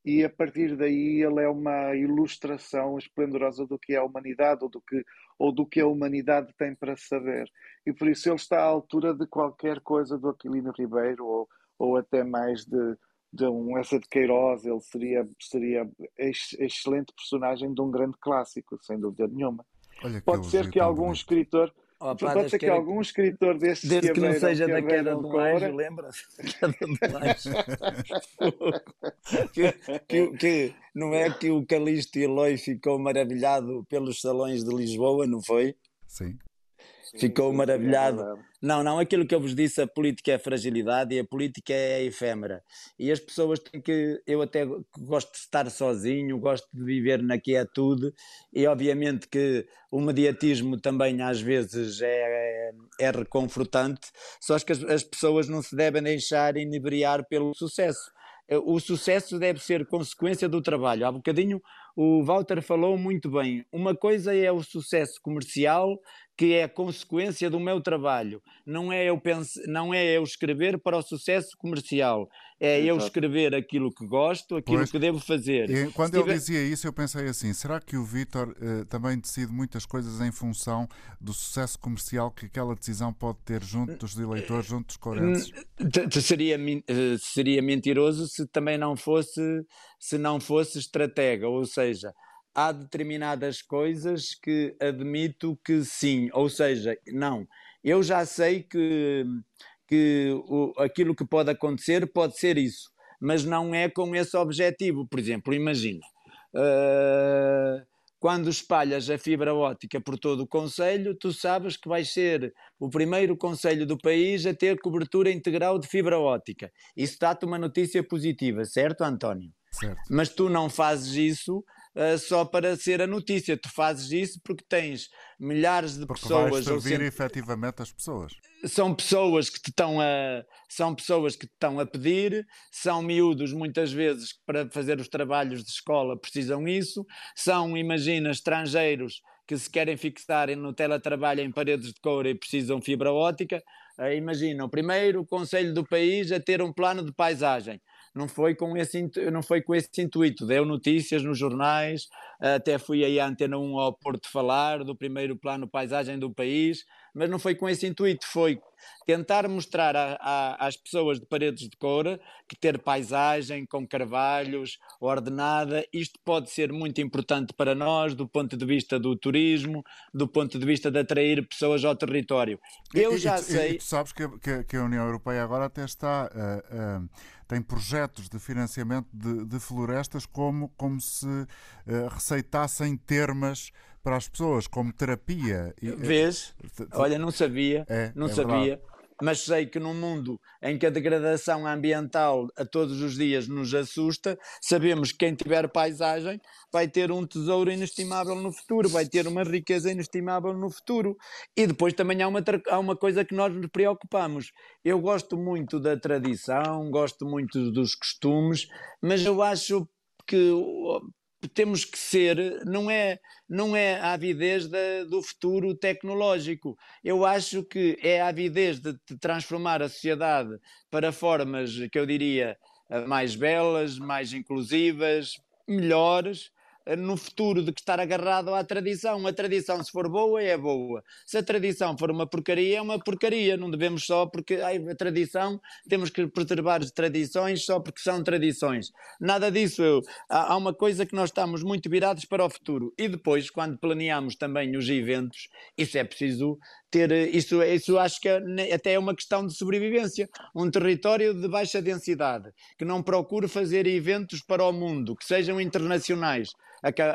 e a partir daí ele é uma ilustração esplendorosa do que é a humanidade ou do que, ou do que a humanidade tem para saber. E por isso ele está à altura de qualquer coisa do Aquilino Ribeiro ou, ou até mais de, de um Essa de Queiroz. Ele seria, seria ex- excelente personagem de um grande clássico, sem dúvida nenhuma. Olha Pode ser que algum bonito. escritor Deus ser que queira algum escritor destes Desde que não abreiram- seja da queda do anjo, lembra-se? Queda do anjo. que, que, que não é que o Calixto Eloy ficou maravilhado pelos salões de Lisboa, não foi? Sim. Ficou Sim, sim, maravilhado. é. Não, não, aquilo que eu vos disse, a política é fragilidade e a política é efêmera. E as pessoas têm que. Eu até gosto de estar sozinho, gosto de viver na quietude, e obviamente que o mediatismo também às vezes é, é reconfortante, só que as, as pessoas não se devem deixar inebriar pelo sucesso. O sucesso deve ser consequência do trabalho. Há bocadinho o Walter falou muito bem. Uma coisa é o sucesso comercial, que é consequência do meu trabalho. Não é eu pense, não é eu escrever para o sucesso comercial. É eu Exato. escrever aquilo que gosto, aquilo Pois. que devo fazer. E quando ele tiver- dizia isso, eu pensei assim: será que o Vítor eh, também decide muitas coisas em função do sucesso comercial que aquela decisão pode ter junto dos eleitores, junto dos te Seria, eh, seria mentiroso se também não fosse se não fosse estratega, ou seja, há determinadas coisas que admito que sim, ou seja, não. Eu já sei que, que o- aquilo que pode acontecer pode ser isso, mas não é com esse objetivo. Por exemplo, imagina, eh, quando espalhas a fibra óptica por todo o Conselho, tu sabes que vais ser o primeiro Conselho do país a ter cobertura integral de fibra óptica. Isso dá-te uma notícia positiva, certo, António? Certo. Mas tu não fazes isso ah, só para ser a notícia, tu fazes isso porque tens milhares de Porque vais pessoas ou servir cent- efetivamente as pessoas. são pessoas que te estão a são pessoas que te estão a pedir, são miúdos muitas vezes que para fazer os trabalhos de escola precisam isso, são imagina estrangeiros que se querem fixar no teletrabalho em paredes de couro e precisam fibra óptica. Ah, imagina, o primeiro conselho do país a ter um plano de paisagem. Não foi com esse, não foi com esse intuito, deu notícias nos jornais, até fui aí à Antena 1 ao Porto falar do primeiro plano paisagem do país, mas não foi com esse intuito, foi tentar mostrar a- a- às pessoas de paredes de coura que ter paisagem com carvalhos, ordenada, isto pode ser muito importante para nós do ponto de vista do turismo, do ponto de vista de atrair pessoas ao território. Eu E- já e- sei. E tu sabes que, que- que a União Europeia agora até está. ah, ah, tem projetos de financiamento de, de florestas como, como se ah, receitassem termas para as pessoas, como terapia. Vês? t- Olha, não sabia, É, não é sabia, mas sei que num mundo em que a degradação ambiental a todos os dias nos assusta, sabemos que quem tiver paisagem vai ter um tesouro inestimável no futuro, vai ter uma riqueza inestimável no futuro. E depois também há uma, há uma coisa que nós nos preocupamos. Eu gosto muito da tradição, gosto muito dos costumes, mas eu acho que temos que ser, não é, não é a avidez do futuro tecnológico. Eu acho que é a avidez de, transformar a sociedade para formas que eu diria eh, mais belas, mais inclusivas, melhores, no futuro de que estar agarrado à tradição. A tradição, se for boa, é boa. Se a tradição for uma porcaria, é uma porcaria. Não devemos só porque ai, a tradição, temos que preservar as tradições só porque são tradições. Nada disso. Eu, há, há uma coisa que nós estamos muito virados para o futuro. E depois, quando planeamos também os eventos, isso é preciso ter isso, isso acho que é, até é uma questão de sobrevivência. Um território de baixa densidade que não procure fazer eventos para o mundo, que sejam internacionais,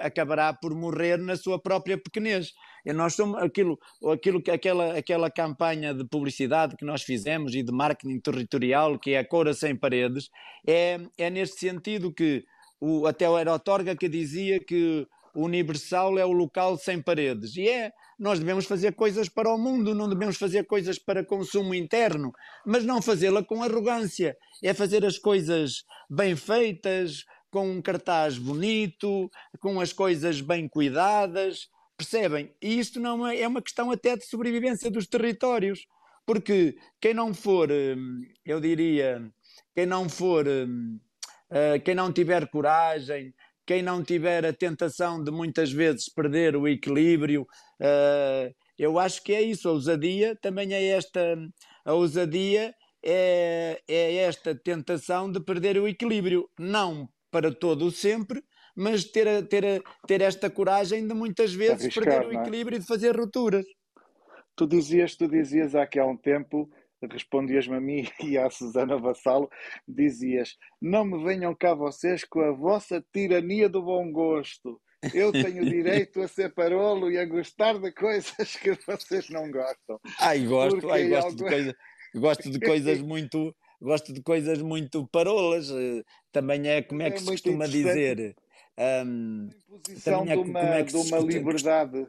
acabará por morrer na sua própria pequenez. E nós somos aquilo, aquilo aquela, aquela campanha de publicidade que nós fizemos e de marketing territorial, que é a Cora Sem Paredes, é, é neste sentido que o, até o Torga que dizia que o Universal é o local sem paredes. E é, nós devemos fazer coisas para o mundo, não devemos fazer coisas para consumo interno, mas não fazê-la com arrogância. É fazer as coisas bem feitas, com um cartaz bonito, com as coisas bem cuidadas, percebem? E isto não é, é uma questão até de sobrevivência dos territórios, porque quem não for, hum, eu diria, quem não for, hum, eh, quem não tiver coragem, quem não tiver a tentação de muitas vezes perder o equilíbrio, eh, eu acho que é isso. A ousadia também é esta. A ousadia é, é esta tentação de perder o equilíbrio, não para todo o sempre, mas ter, ter, ter esta coragem de muitas vezes Arriscar, perder o é? equilíbrio é? e de fazer rupturas. Tu dizias, tu dizias há que há um tempo, respondias-me a mim e à Susana Vassalo, dizias: Não me venham cá vocês com a vossa tirania do bom gosto. Eu tenho direito a ser parolo e a gostar de coisas que vocês não gostam. Ai, gosto, ai, gosto, de coisa, gosto de coisas muito gosto de coisas muito parolas. Também é como é, é que é se costuma dizer. Um, também é, de uma, como é que de uma liberdade.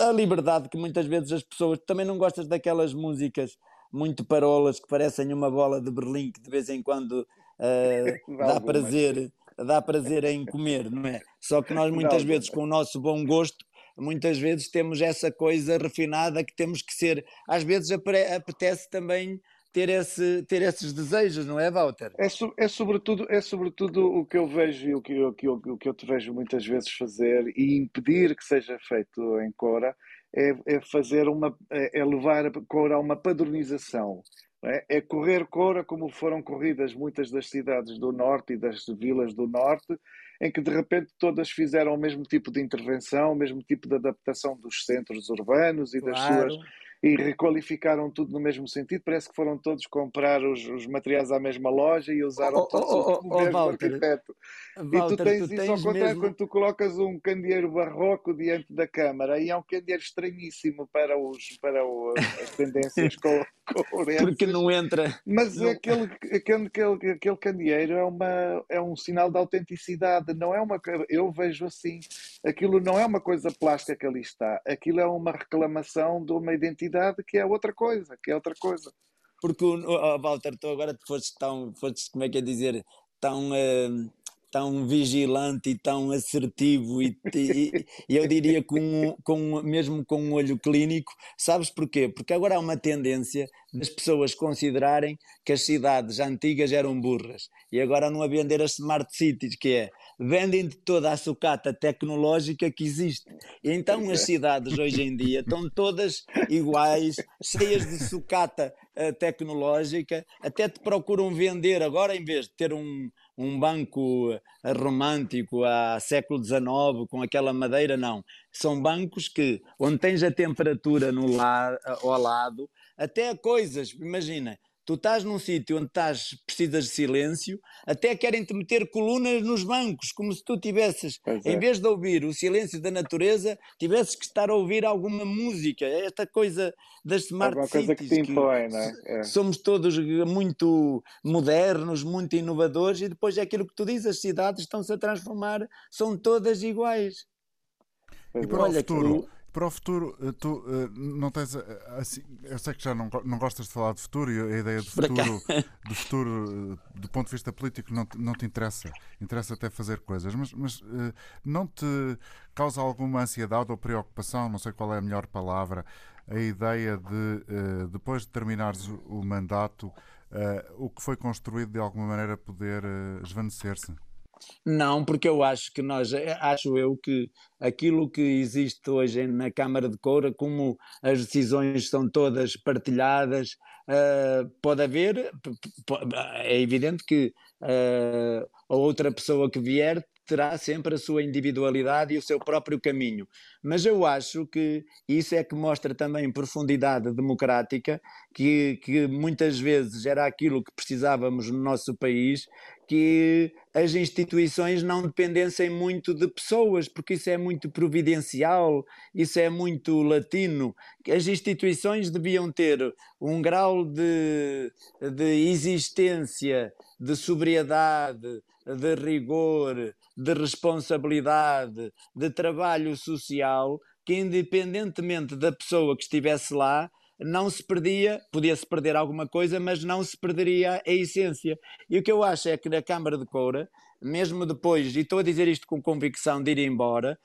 A liberdade que muitas vezes as pessoas também não gostas daquelas músicas muito parolas que parecem uma bola de Berlim que de vez em quando uh, dá prazer dá prazer em comer, não é? Só que nós muitas vezes com o nosso bom gosto muitas vezes temos essa coisa refinada que temos que ser, às vezes apetece também ter, esse, ter esses desejos, não é, Walter? É, é, sobretudo, é sobretudo o que eu vejo e o que, eu, que eu, o que eu te vejo muitas vezes fazer e impedir que seja feito em Cora é, é fazer uma é, é levar a Cora a uma padronização. É? é correr Cora como foram corridas muitas das cidades do Norte e das vilas do Norte, em que de repente todas fizeram o mesmo tipo de intervenção, o mesmo tipo de adaptação dos centros urbanos e claro. das suas e requalificaram tudo no mesmo sentido. Parece que foram todos comprar os, os materiais à mesma loja e usaram oh, todos oh, oh, o mesmo Walter, arquiteto. Walter, e tu tens tu isso ao contrário mesmo... quando tu colocas um candeeiro barroco diante da câmara e é um candeeiro estranhíssimo para, os, para o, as tendências Porque não entra. Mas não... Aquele, aquele, aquele, candeeiro é, uma, é um sinal de autenticidade, não é uma eu vejo assim, aquilo não é uma coisa plástica que ali está, aquilo é uma reclamação de uma identidade que é outra coisa, que é outra coisa. Porque, oh, Walter, tu agora foste tão, foste, como é que é dizer, tão, uh, tão vigilante e tão assertivo e, e, e, eu diria com, com, mesmo com um olho clínico, sabes porquê? Porque agora há uma tendência das pessoas considerarem que as cidades antigas eram burras e agora não a vender as smart cities, que é vendem-te toda a sucata tecnológica que existe. E então as cidades hoje em dia estão todas iguais, cheias de sucata uh, tecnológica, até te procuram vender agora, em vez de ter um, um banco eh, romântico a século XIX com aquela madeira, não. São bancos que, onde tens a temperatura no la ao lado, até coisas, imagina, tu estás num sítio onde estás, precisas de silêncio, até querem-te meter colunas nos bancos, como se tu tivesses, é. em vez de ouvir o silêncio da natureza, tivesses que estar a ouvir alguma música. É esta coisa das smart Alguma cities. Coisa que te impõe, não é? é? Somos todos muito modernos, muito inovadores, e depois é aquilo que tu dizes, as cidades estão-se a transformar, são todas iguais. E para Olha, o futuro, que para o futuro, eh, tu uh, não tens eh, assim, eu sei que já não, não gostas de falar de futuro e a ideia de futuro, do futuro do ponto de vista político não, não te interessa. Interessa até fazer coisas, mas, mas não te causa alguma ansiedade ou preocupação, não sei qual é a melhor palavra, a ideia de depois de terminares o, o mandato, o que foi construído de alguma maneira poder esvanecer-se? Não, porque eu acho que nós, eh, acho eu que aquilo que existe hoje na Câmara de Coura, como as decisões são todas partilhadas, uh, pode haver, é evidente que uh, a outra pessoa que vier terá sempre a sua individualidade e o seu próprio caminho. Mas eu acho que isso é que mostra também profundidade democrática, que, que muitas vezes era aquilo que precisávamos no nosso país, que as instituições não dependessem muito de pessoas, porque isso é muito providencial, isso é muito latino. As instituições deviam ter um grau de, de existência, de sobriedade, de rigor, de responsabilidade, de trabalho social, que independentemente da pessoa que estivesse lá, não se perdia, podia-se perder alguma coisa, mas não se perderia a essência. E o que eu acho é que na Câmara de Coura, mesmo depois, e estou a dizer isto com convicção de ir embora,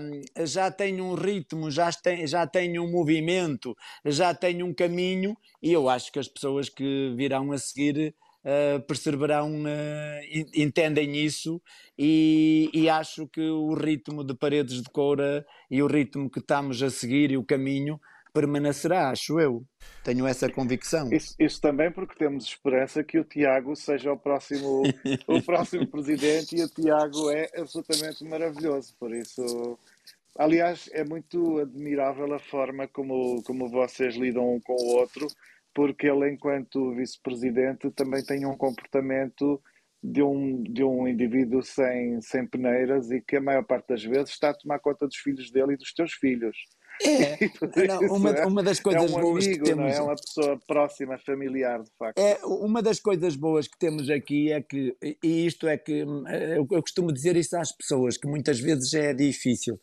um, já tem um ritmo, já tem, já tem um movimento, já tem um caminho, e eu acho que as pessoas que virão a seguir uh, perceberão, uh, entendem isso e, e, acho que o ritmo de Paredes de Coura e o ritmo que estamos a seguir e o caminho permanecerá, acho eu. Tenho essa convicção. Isso, isso, também porque temos esperança que o Tiago seja o próximo, o próximo presidente e o Tiago é absolutamente maravilhoso, por isso. Aliás, é muito admirável a forma como, como vocês lidam um com o outro porque ele, enquanto vice-presidente, também tem um comportamento de um, de um indivíduo sem, sem peneiras e que a maior parte das vezes está a tomar conta dos filhos dele e dos teus filhos. É, não, uma, é, uma das coisas é um boas amigo, que temos. É uma pessoa próxima, familiar, de facto. É, uma das coisas boas que temos aqui é que, e isto é que eu, eu costumo dizer isso às pessoas, que muitas vezes é difícil.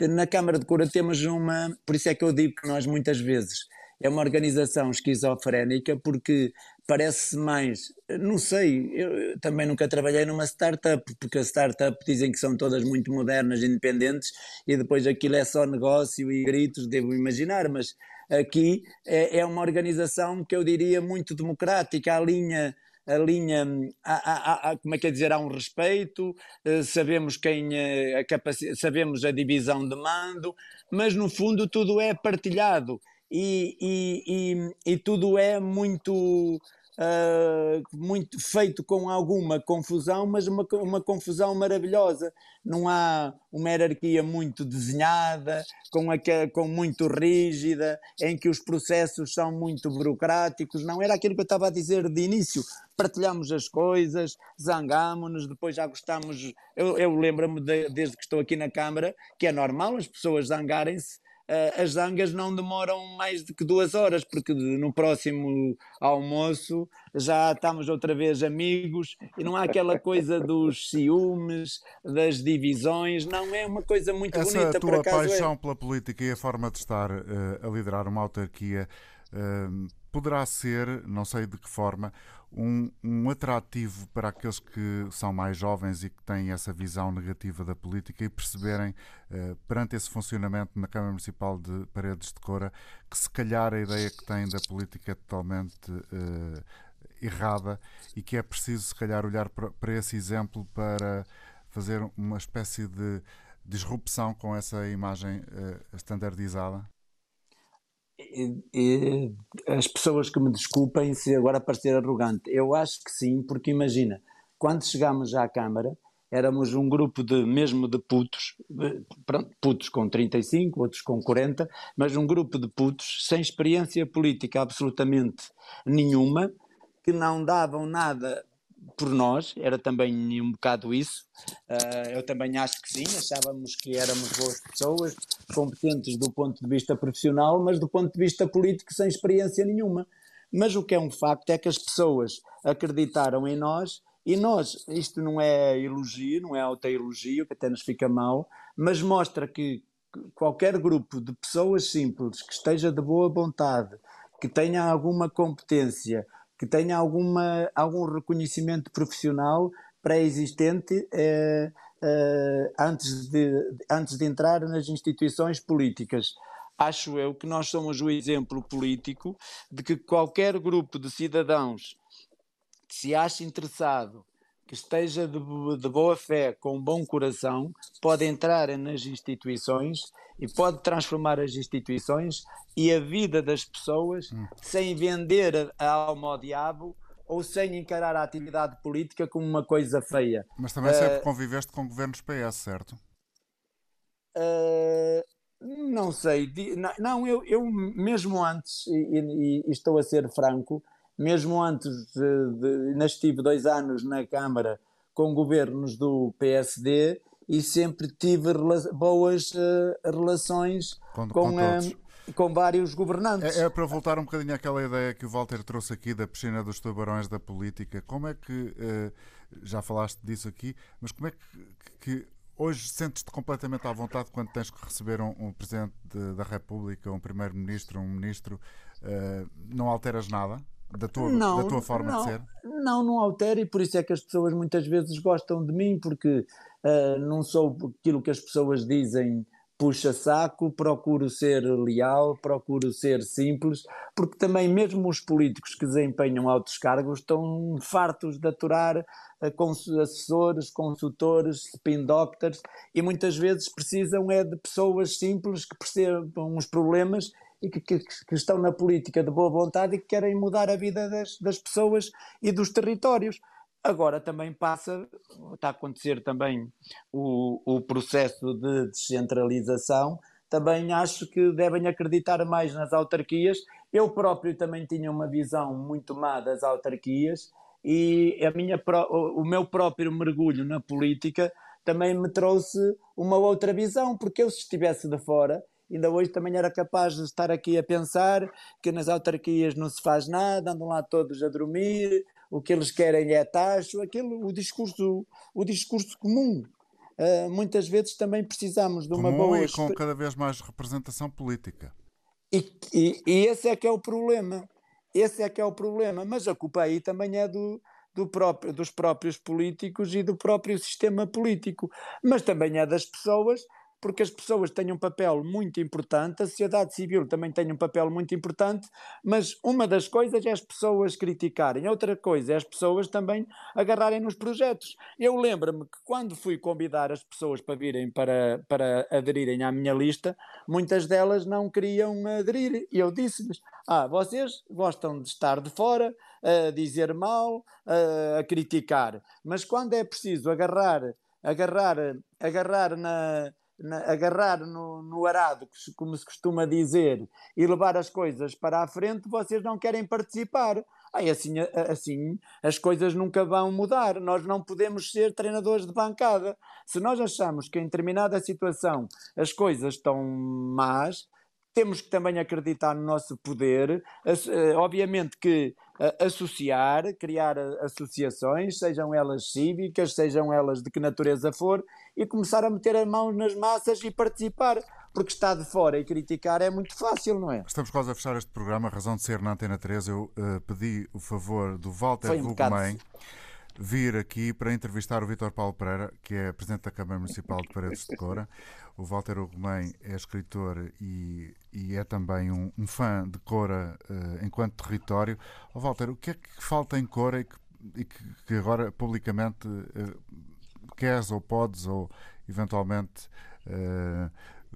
Na Câmara de Cura temos uma, por isso é que eu digo que nós muitas vezes é uma organização esquizofrénica porque parece mais, não sei, eu também nunca trabalhei numa startup, porque a startup dizem que são todas muito modernas, independentes, e depois aquilo é só negócio e gritos, devo imaginar, mas aqui é, é uma organização que eu diria muito democrática, a linha a linha, há, como é que é dizer, há um respeito, eh, sabemos quem eh, a capacidade, sabemos a divisão de mando, mas no fundo tudo é partilhado e, e, e, e tudo é muito, uh, muito feito com alguma confusão, mas uma, uma confusão maravilhosa. Não há uma hierarquia muito desenhada, com, a, com muito rígida, em que os processos são muito burocráticos. Não era aquilo que eu estava a dizer de início. Partilhamos as coisas, zangámonos, depois já gostamos. Eu, eu lembro-me de, desde que estou aqui na Câmara que é normal as pessoas zangarem-se as zangas não demoram mais do que duas horas, porque no próximo almoço já estamos outra vez amigos e não há aquela coisa dos ciúmes, das divisões, não é uma coisa muito Essa bonita. Essa tua é. paixão é. pela política e a forma de estar uh, a liderar uma autarquia uh, poderá ser, não sei de que forma, um, um, atrativo para aqueles que são mais jovens e que têm essa visão negativa da política e perceberem, eh, perante esse funcionamento na Câmara Municipal de Paredes de Cora, que se calhar a ideia que têm da política é totalmente eh, errada e que é preciso, se calhar, olhar para, para esse exemplo para fazer uma espécie de disrupção com essa imagem eh, standardizada? E, as pessoas que me desculpem se agora parecer arrogante, eu acho que sim, porque imagina, quando chegámos à Câmara, éramos um grupo de mesmo de putos, pronto, putos com 35, outros com 40, mas um grupo de putos sem experiência política absolutamente nenhuma, que não davam nada por nós, era também um bocado isso. Uh, eu também acho que sim, achávamos que éramos boas pessoas, competentes do ponto de vista profissional, mas do ponto de vista político sem experiência nenhuma. Mas o que é um facto é que as pessoas acreditaram em nós e nós, isto não é elogio, não é autoelogio, que até nos fica mal, mas mostra que qualquer grupo de pessoas simples que esteja de boa vontade, que tenha alguma competência, que tenha alguma, algum reconhecimento profissional pré-existente eh, eh, antes, de, antes de entrar nas instituições políticas. Acho eu que nós somos o exemplo político de que qualquer grupo de cidadãos que se acha interessado, que esteja de, de, boa fé, com bom coração, pode entrar nas instituições e pode transformar as instituições e a vida das pessoas hum. sem vender a alma ao diabo ou sem encarar a atividade política como uma coisa feia. Mas também sempre uh, conviveste com governos PS, certo? Uh, não sei. Não, eu, eu mesmo antes, e, e, estou a ser franco, mesmo antes de, de, estive dois anos na Câmara com governos do PSD e sempre tive rela boas uh, relações com, com, com, uh, com, vários governantes. É, é, para voltar um bocadinho àquela ideia que o Walter trouxe aqui da piscina dos tubarões da política. Como é que, uh, já falaste disso aqui, mas como é que, que hoje sentes-te completamente à vontade quando tens que receber um, um Presidente de, da República, um Primeiro-Ministro, um Ministro? não alteras nada? da tua, não, da tua forma não, de ser? Não, não altera e por isso é que as pessoas muitas vezes gostam de mim, porque uh, não sou aquilo que as pessoas dizem puxa saco, procuro ser leal, procuro ser simples, porque também mesmo os políticos que desempenham altos cargos estão fartos de aturar uh, assessores, consultores, spin doctors e muitas vezes precisam é de pessoas simples que percebam os problemas e que, que, que, estão na política de boa vontade e que querem mudar a vida das, das pessoas e dos territórios. Agora também passa, está a acontecer também o, o processo de descentralização, também acho que devem acreditar mais nas autarquias. Eu próprio também tinha uma visão muito má das autarquias e a minha, o meu próprio mergulho na política também me trouxe uma outra visão, porque eu se estivesse de fora, ainda hoje também era capaz de estar aqui a pensar que nas autarquias não se faz nada, andam lá todos a dormir, o que eles querem é taxo, aquilo, o discurso, o discurso comum. Uh, muitas vezes também precisamos de uma comum boa. E com cada vez mais representação política. E, e, e, esse é que é o problema. Esse é que é o problema. Mas a culpa aí também é do, do próprio, dos próprios políticos e do próprio sistema político. Mas também é das pessoas porque as pessoas têm um papel muito importante, a sociedade civil também tem um papel muito importante, mas uma das coisas é as pessoas criticarem, outra coisa é as pessoas também agarrarem nos projetos. Eu lembro-me que quando fui convidar as pessoas para virem para, para aderirem à minha lista, muitas delas não queriam aderir, e eu disse-lhes: Ah, vocês gostam de estar de fora, a dizer mal, a criticar, mas quando é preciso agarrar agarrar, agarrar na, na, agarrar no, no arado, como se costuma dizer, e levar as coisas para a frente, vocês não querem participar. Aí assim, assim as coisas nunca vão mudar. Nós não podemos ser treinadores de bancada. Se nós achamos que em determinada situação as coisas estão más, temos que também acreditar no nosso poder. Eh, obviamente que eh, associar, criar associações, sejam elas cívicas, sejam elas de que natureza for, e começar a meter a mão nas massas e participar. Porque está de fora e criticar é muito fácil, não é? Estamos quase a fechar este programa. A razão de ser na Antena 3, eu uh, pedi o favor do Walter um Rugumem vir aqui para entrevistar o Vítor Paulo Pereira, que é Presidente da Câmara Municipal de Paredes de Cora. O Walter Ugumem é escritor e, e é também um, um, fã de Cora uh, enquanto território. Oh, Walter, o que é que falta em Cora e que, e que, que agora publicamente uh, queres ou podes ou eventualmente uh,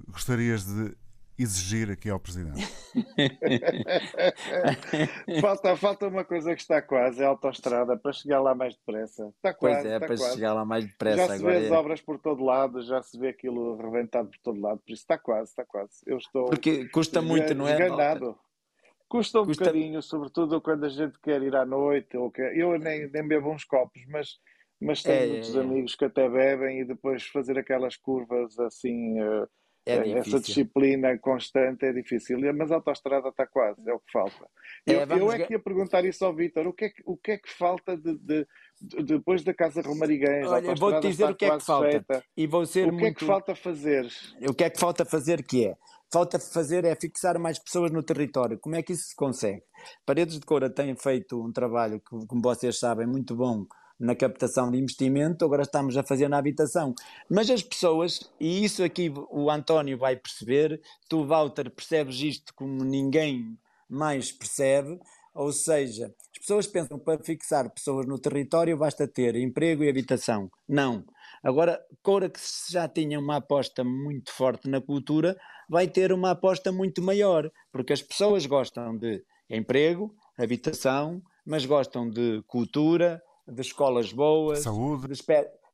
gostarias de exigir aqui ao Presidente? falta, falta uma coisa que está quase, é a autostrada, para chegar lá mais depressa. Está quase. Pois é, para quase. chegar lá mais depressa. Já se vê as é... obras por todo lado, já se vê aquilo reventado por todo lado, por isso está quase, está quase. Eu estou. Porque custa muito, não é? Enganado. Custa um custa... bocadinho, sobretudo quando a gente quer ir à noite. Ou quer... Eu nem, nem bebo uns copos, mas, mas tenho é, muitos é, é. amigos que até bebem e depois fazer aquelas curvas assim. Uh é essa disciplina constante é difícil, mas a autostrada está quase, é o que falta. É, eu, eu é que ia perguntar isso ao Vítor, o que é que, o que, é que falta de, de, de depois da Casa Romariguês? Olha, vou-te dizer o que é que falta. Feita. E vou ser o que muito... é que falta fazer? O que é que falta fazer que é? Falta fazer é fixar mais pessoas no território. Como é que isso se consegue? Paredes de Coura tem feito um trabalho que, como vocês sabem, muito bom na captação de investimento, agora estamos a fazer na habitação. Mas as pessoas, e isso aqui o António vai perceber, tu, Walter, percebes isto como ninguém mais percebe. Ou seja, as pessoas pensam que para fixar pessoas no território basta ter emprego e habitação. Não. Agora, Coura que já tinha uma aposta muito forte na cultura, vai ter uma aposta muito maior, porque as pessoas gostam de emprego, habitação, mas gostam de cultura, de escolas boas, saúde, de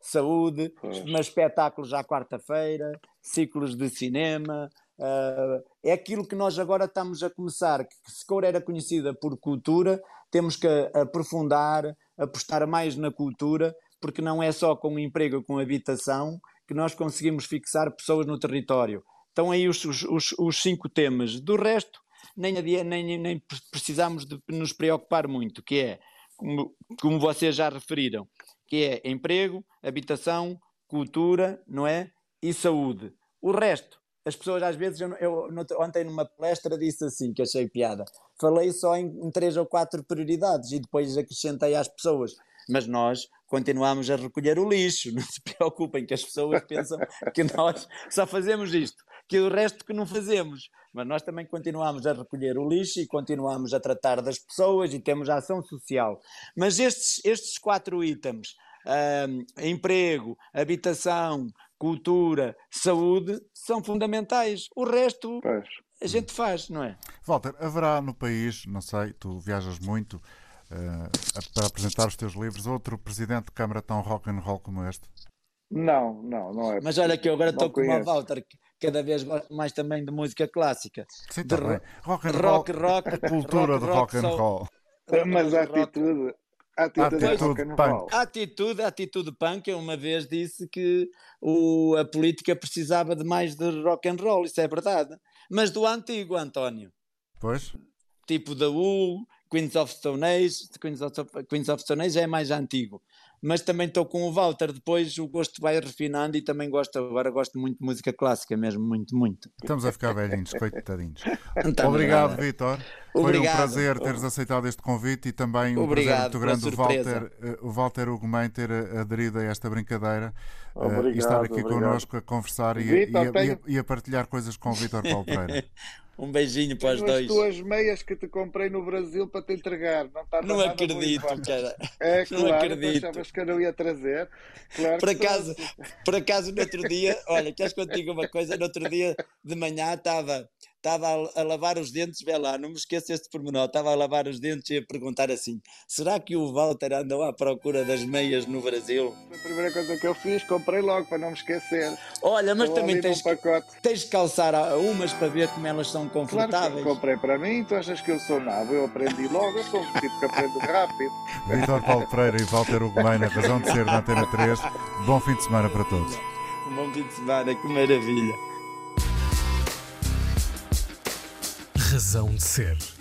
saúde, mas espetáculos à quarta-feira, ciclos de cinema. Uh, é aquilo que nós agora estamos a começar. Que se Coura era conhecida por cultura, temos que aprofundar, apostar mais na cultura, porque não é só com emprego, com habitação, que nós conseguimos fixar pessoas no território. Estão aí os, os, os cinco temas. Do resto, nem, nem, nem precisamos de nos preocupar muito, que é, como, como vocês já referiram, que é emprego, habitação, cultura, não é? E saúde. O resto, as pessoas às vezes, eu, eu ontem numa palestra disse assim, que achei piada, falei só em, em três ou quatro prioridades e depois acrescentei às pessoas, mas nós continuamos a recolher o lixo, não se preocupem que as pessoas pensam que nós só fazemos isto, que o resto que não fazemos, mas nós também continuamos a recolher o lixo e continuamos a tratar das pessoas e temos a ação social. Mas estes, estes quatro itens, um, emprego, habitação, cultura, saúde, são fundamentais. O resto pois. a gente faz, não é? Walter, haverá no país, não sei, tu viajas muito, uh, para apresentar os teus livros, outro presidente de Câmara tão rock and roll como este? Não, não, não é. Mas olha que eu agora estou com o Walter, cada vez mais também de música clássica. Sim, de também. Rock and roll, rock, rock, a cultura rock, de rock, and roll. Mas a atitude, a atitude, atitude punk. A atitude, atitude punk, eu uma vez disse que o, a política precisava de mais de rock and roll, isso é verdade. Mas do antigo, António. Pois. Tipo da U, Queens of Stone Age, Queens of, Queens of Stone Age é mais antigo mas também estou com o Walter. Depois o gosto vai refinando e também gosto, agora gosto muito de música clássica, mesmo, muito, muito. Estamos a ficar velhinhos, coitadinhos. Então, Obrigado, Vitor. Foi um prazer teres aceitado este convite e também um Obrigado prazer muito grande o Walter, eh, o Walter Ugumem ter eh, aderido a esta brincadeira obrigado, uh, e estar aqui obrigado. connosco a conversar e, Vitor, e, a, tenho... e, a, partilhar coisas com o Vitor Paulo Pereira. Um beijinho para os Tenho dois. as tuas meias que te comprei no Brasil para te entregar. Não, está não acredito, cara. É claro, não acredito. achavas que eu não ia trazer. Claro por, acaso, por acaso, no outro dia, olha, queres que eu te diga uma coisa? No outro dia de manhã estava estava a, a, lavar os dentes, vê lá, não me esqueça este pormenor, estava a lavar os dentes e a perguntar assim: será que o Walter andou à procura das meias no Brasil? A primeira coisa que eu fiz, comprei logo para não me esquecer. Olha, mas Estou também tens, tens de calçar umas para ver como elas são confortáveis. Claro comprei para mim, tu achas que eu sou nada? Eu aprendi logo, eu sou um tipo que aprendo rápido. Vitor Paulo Pereira e Walter Ugumem, na razão de ser na Antena 3. Bom fim de semana para todos. Um bom fim de semana, que maravilha. Razão de ser.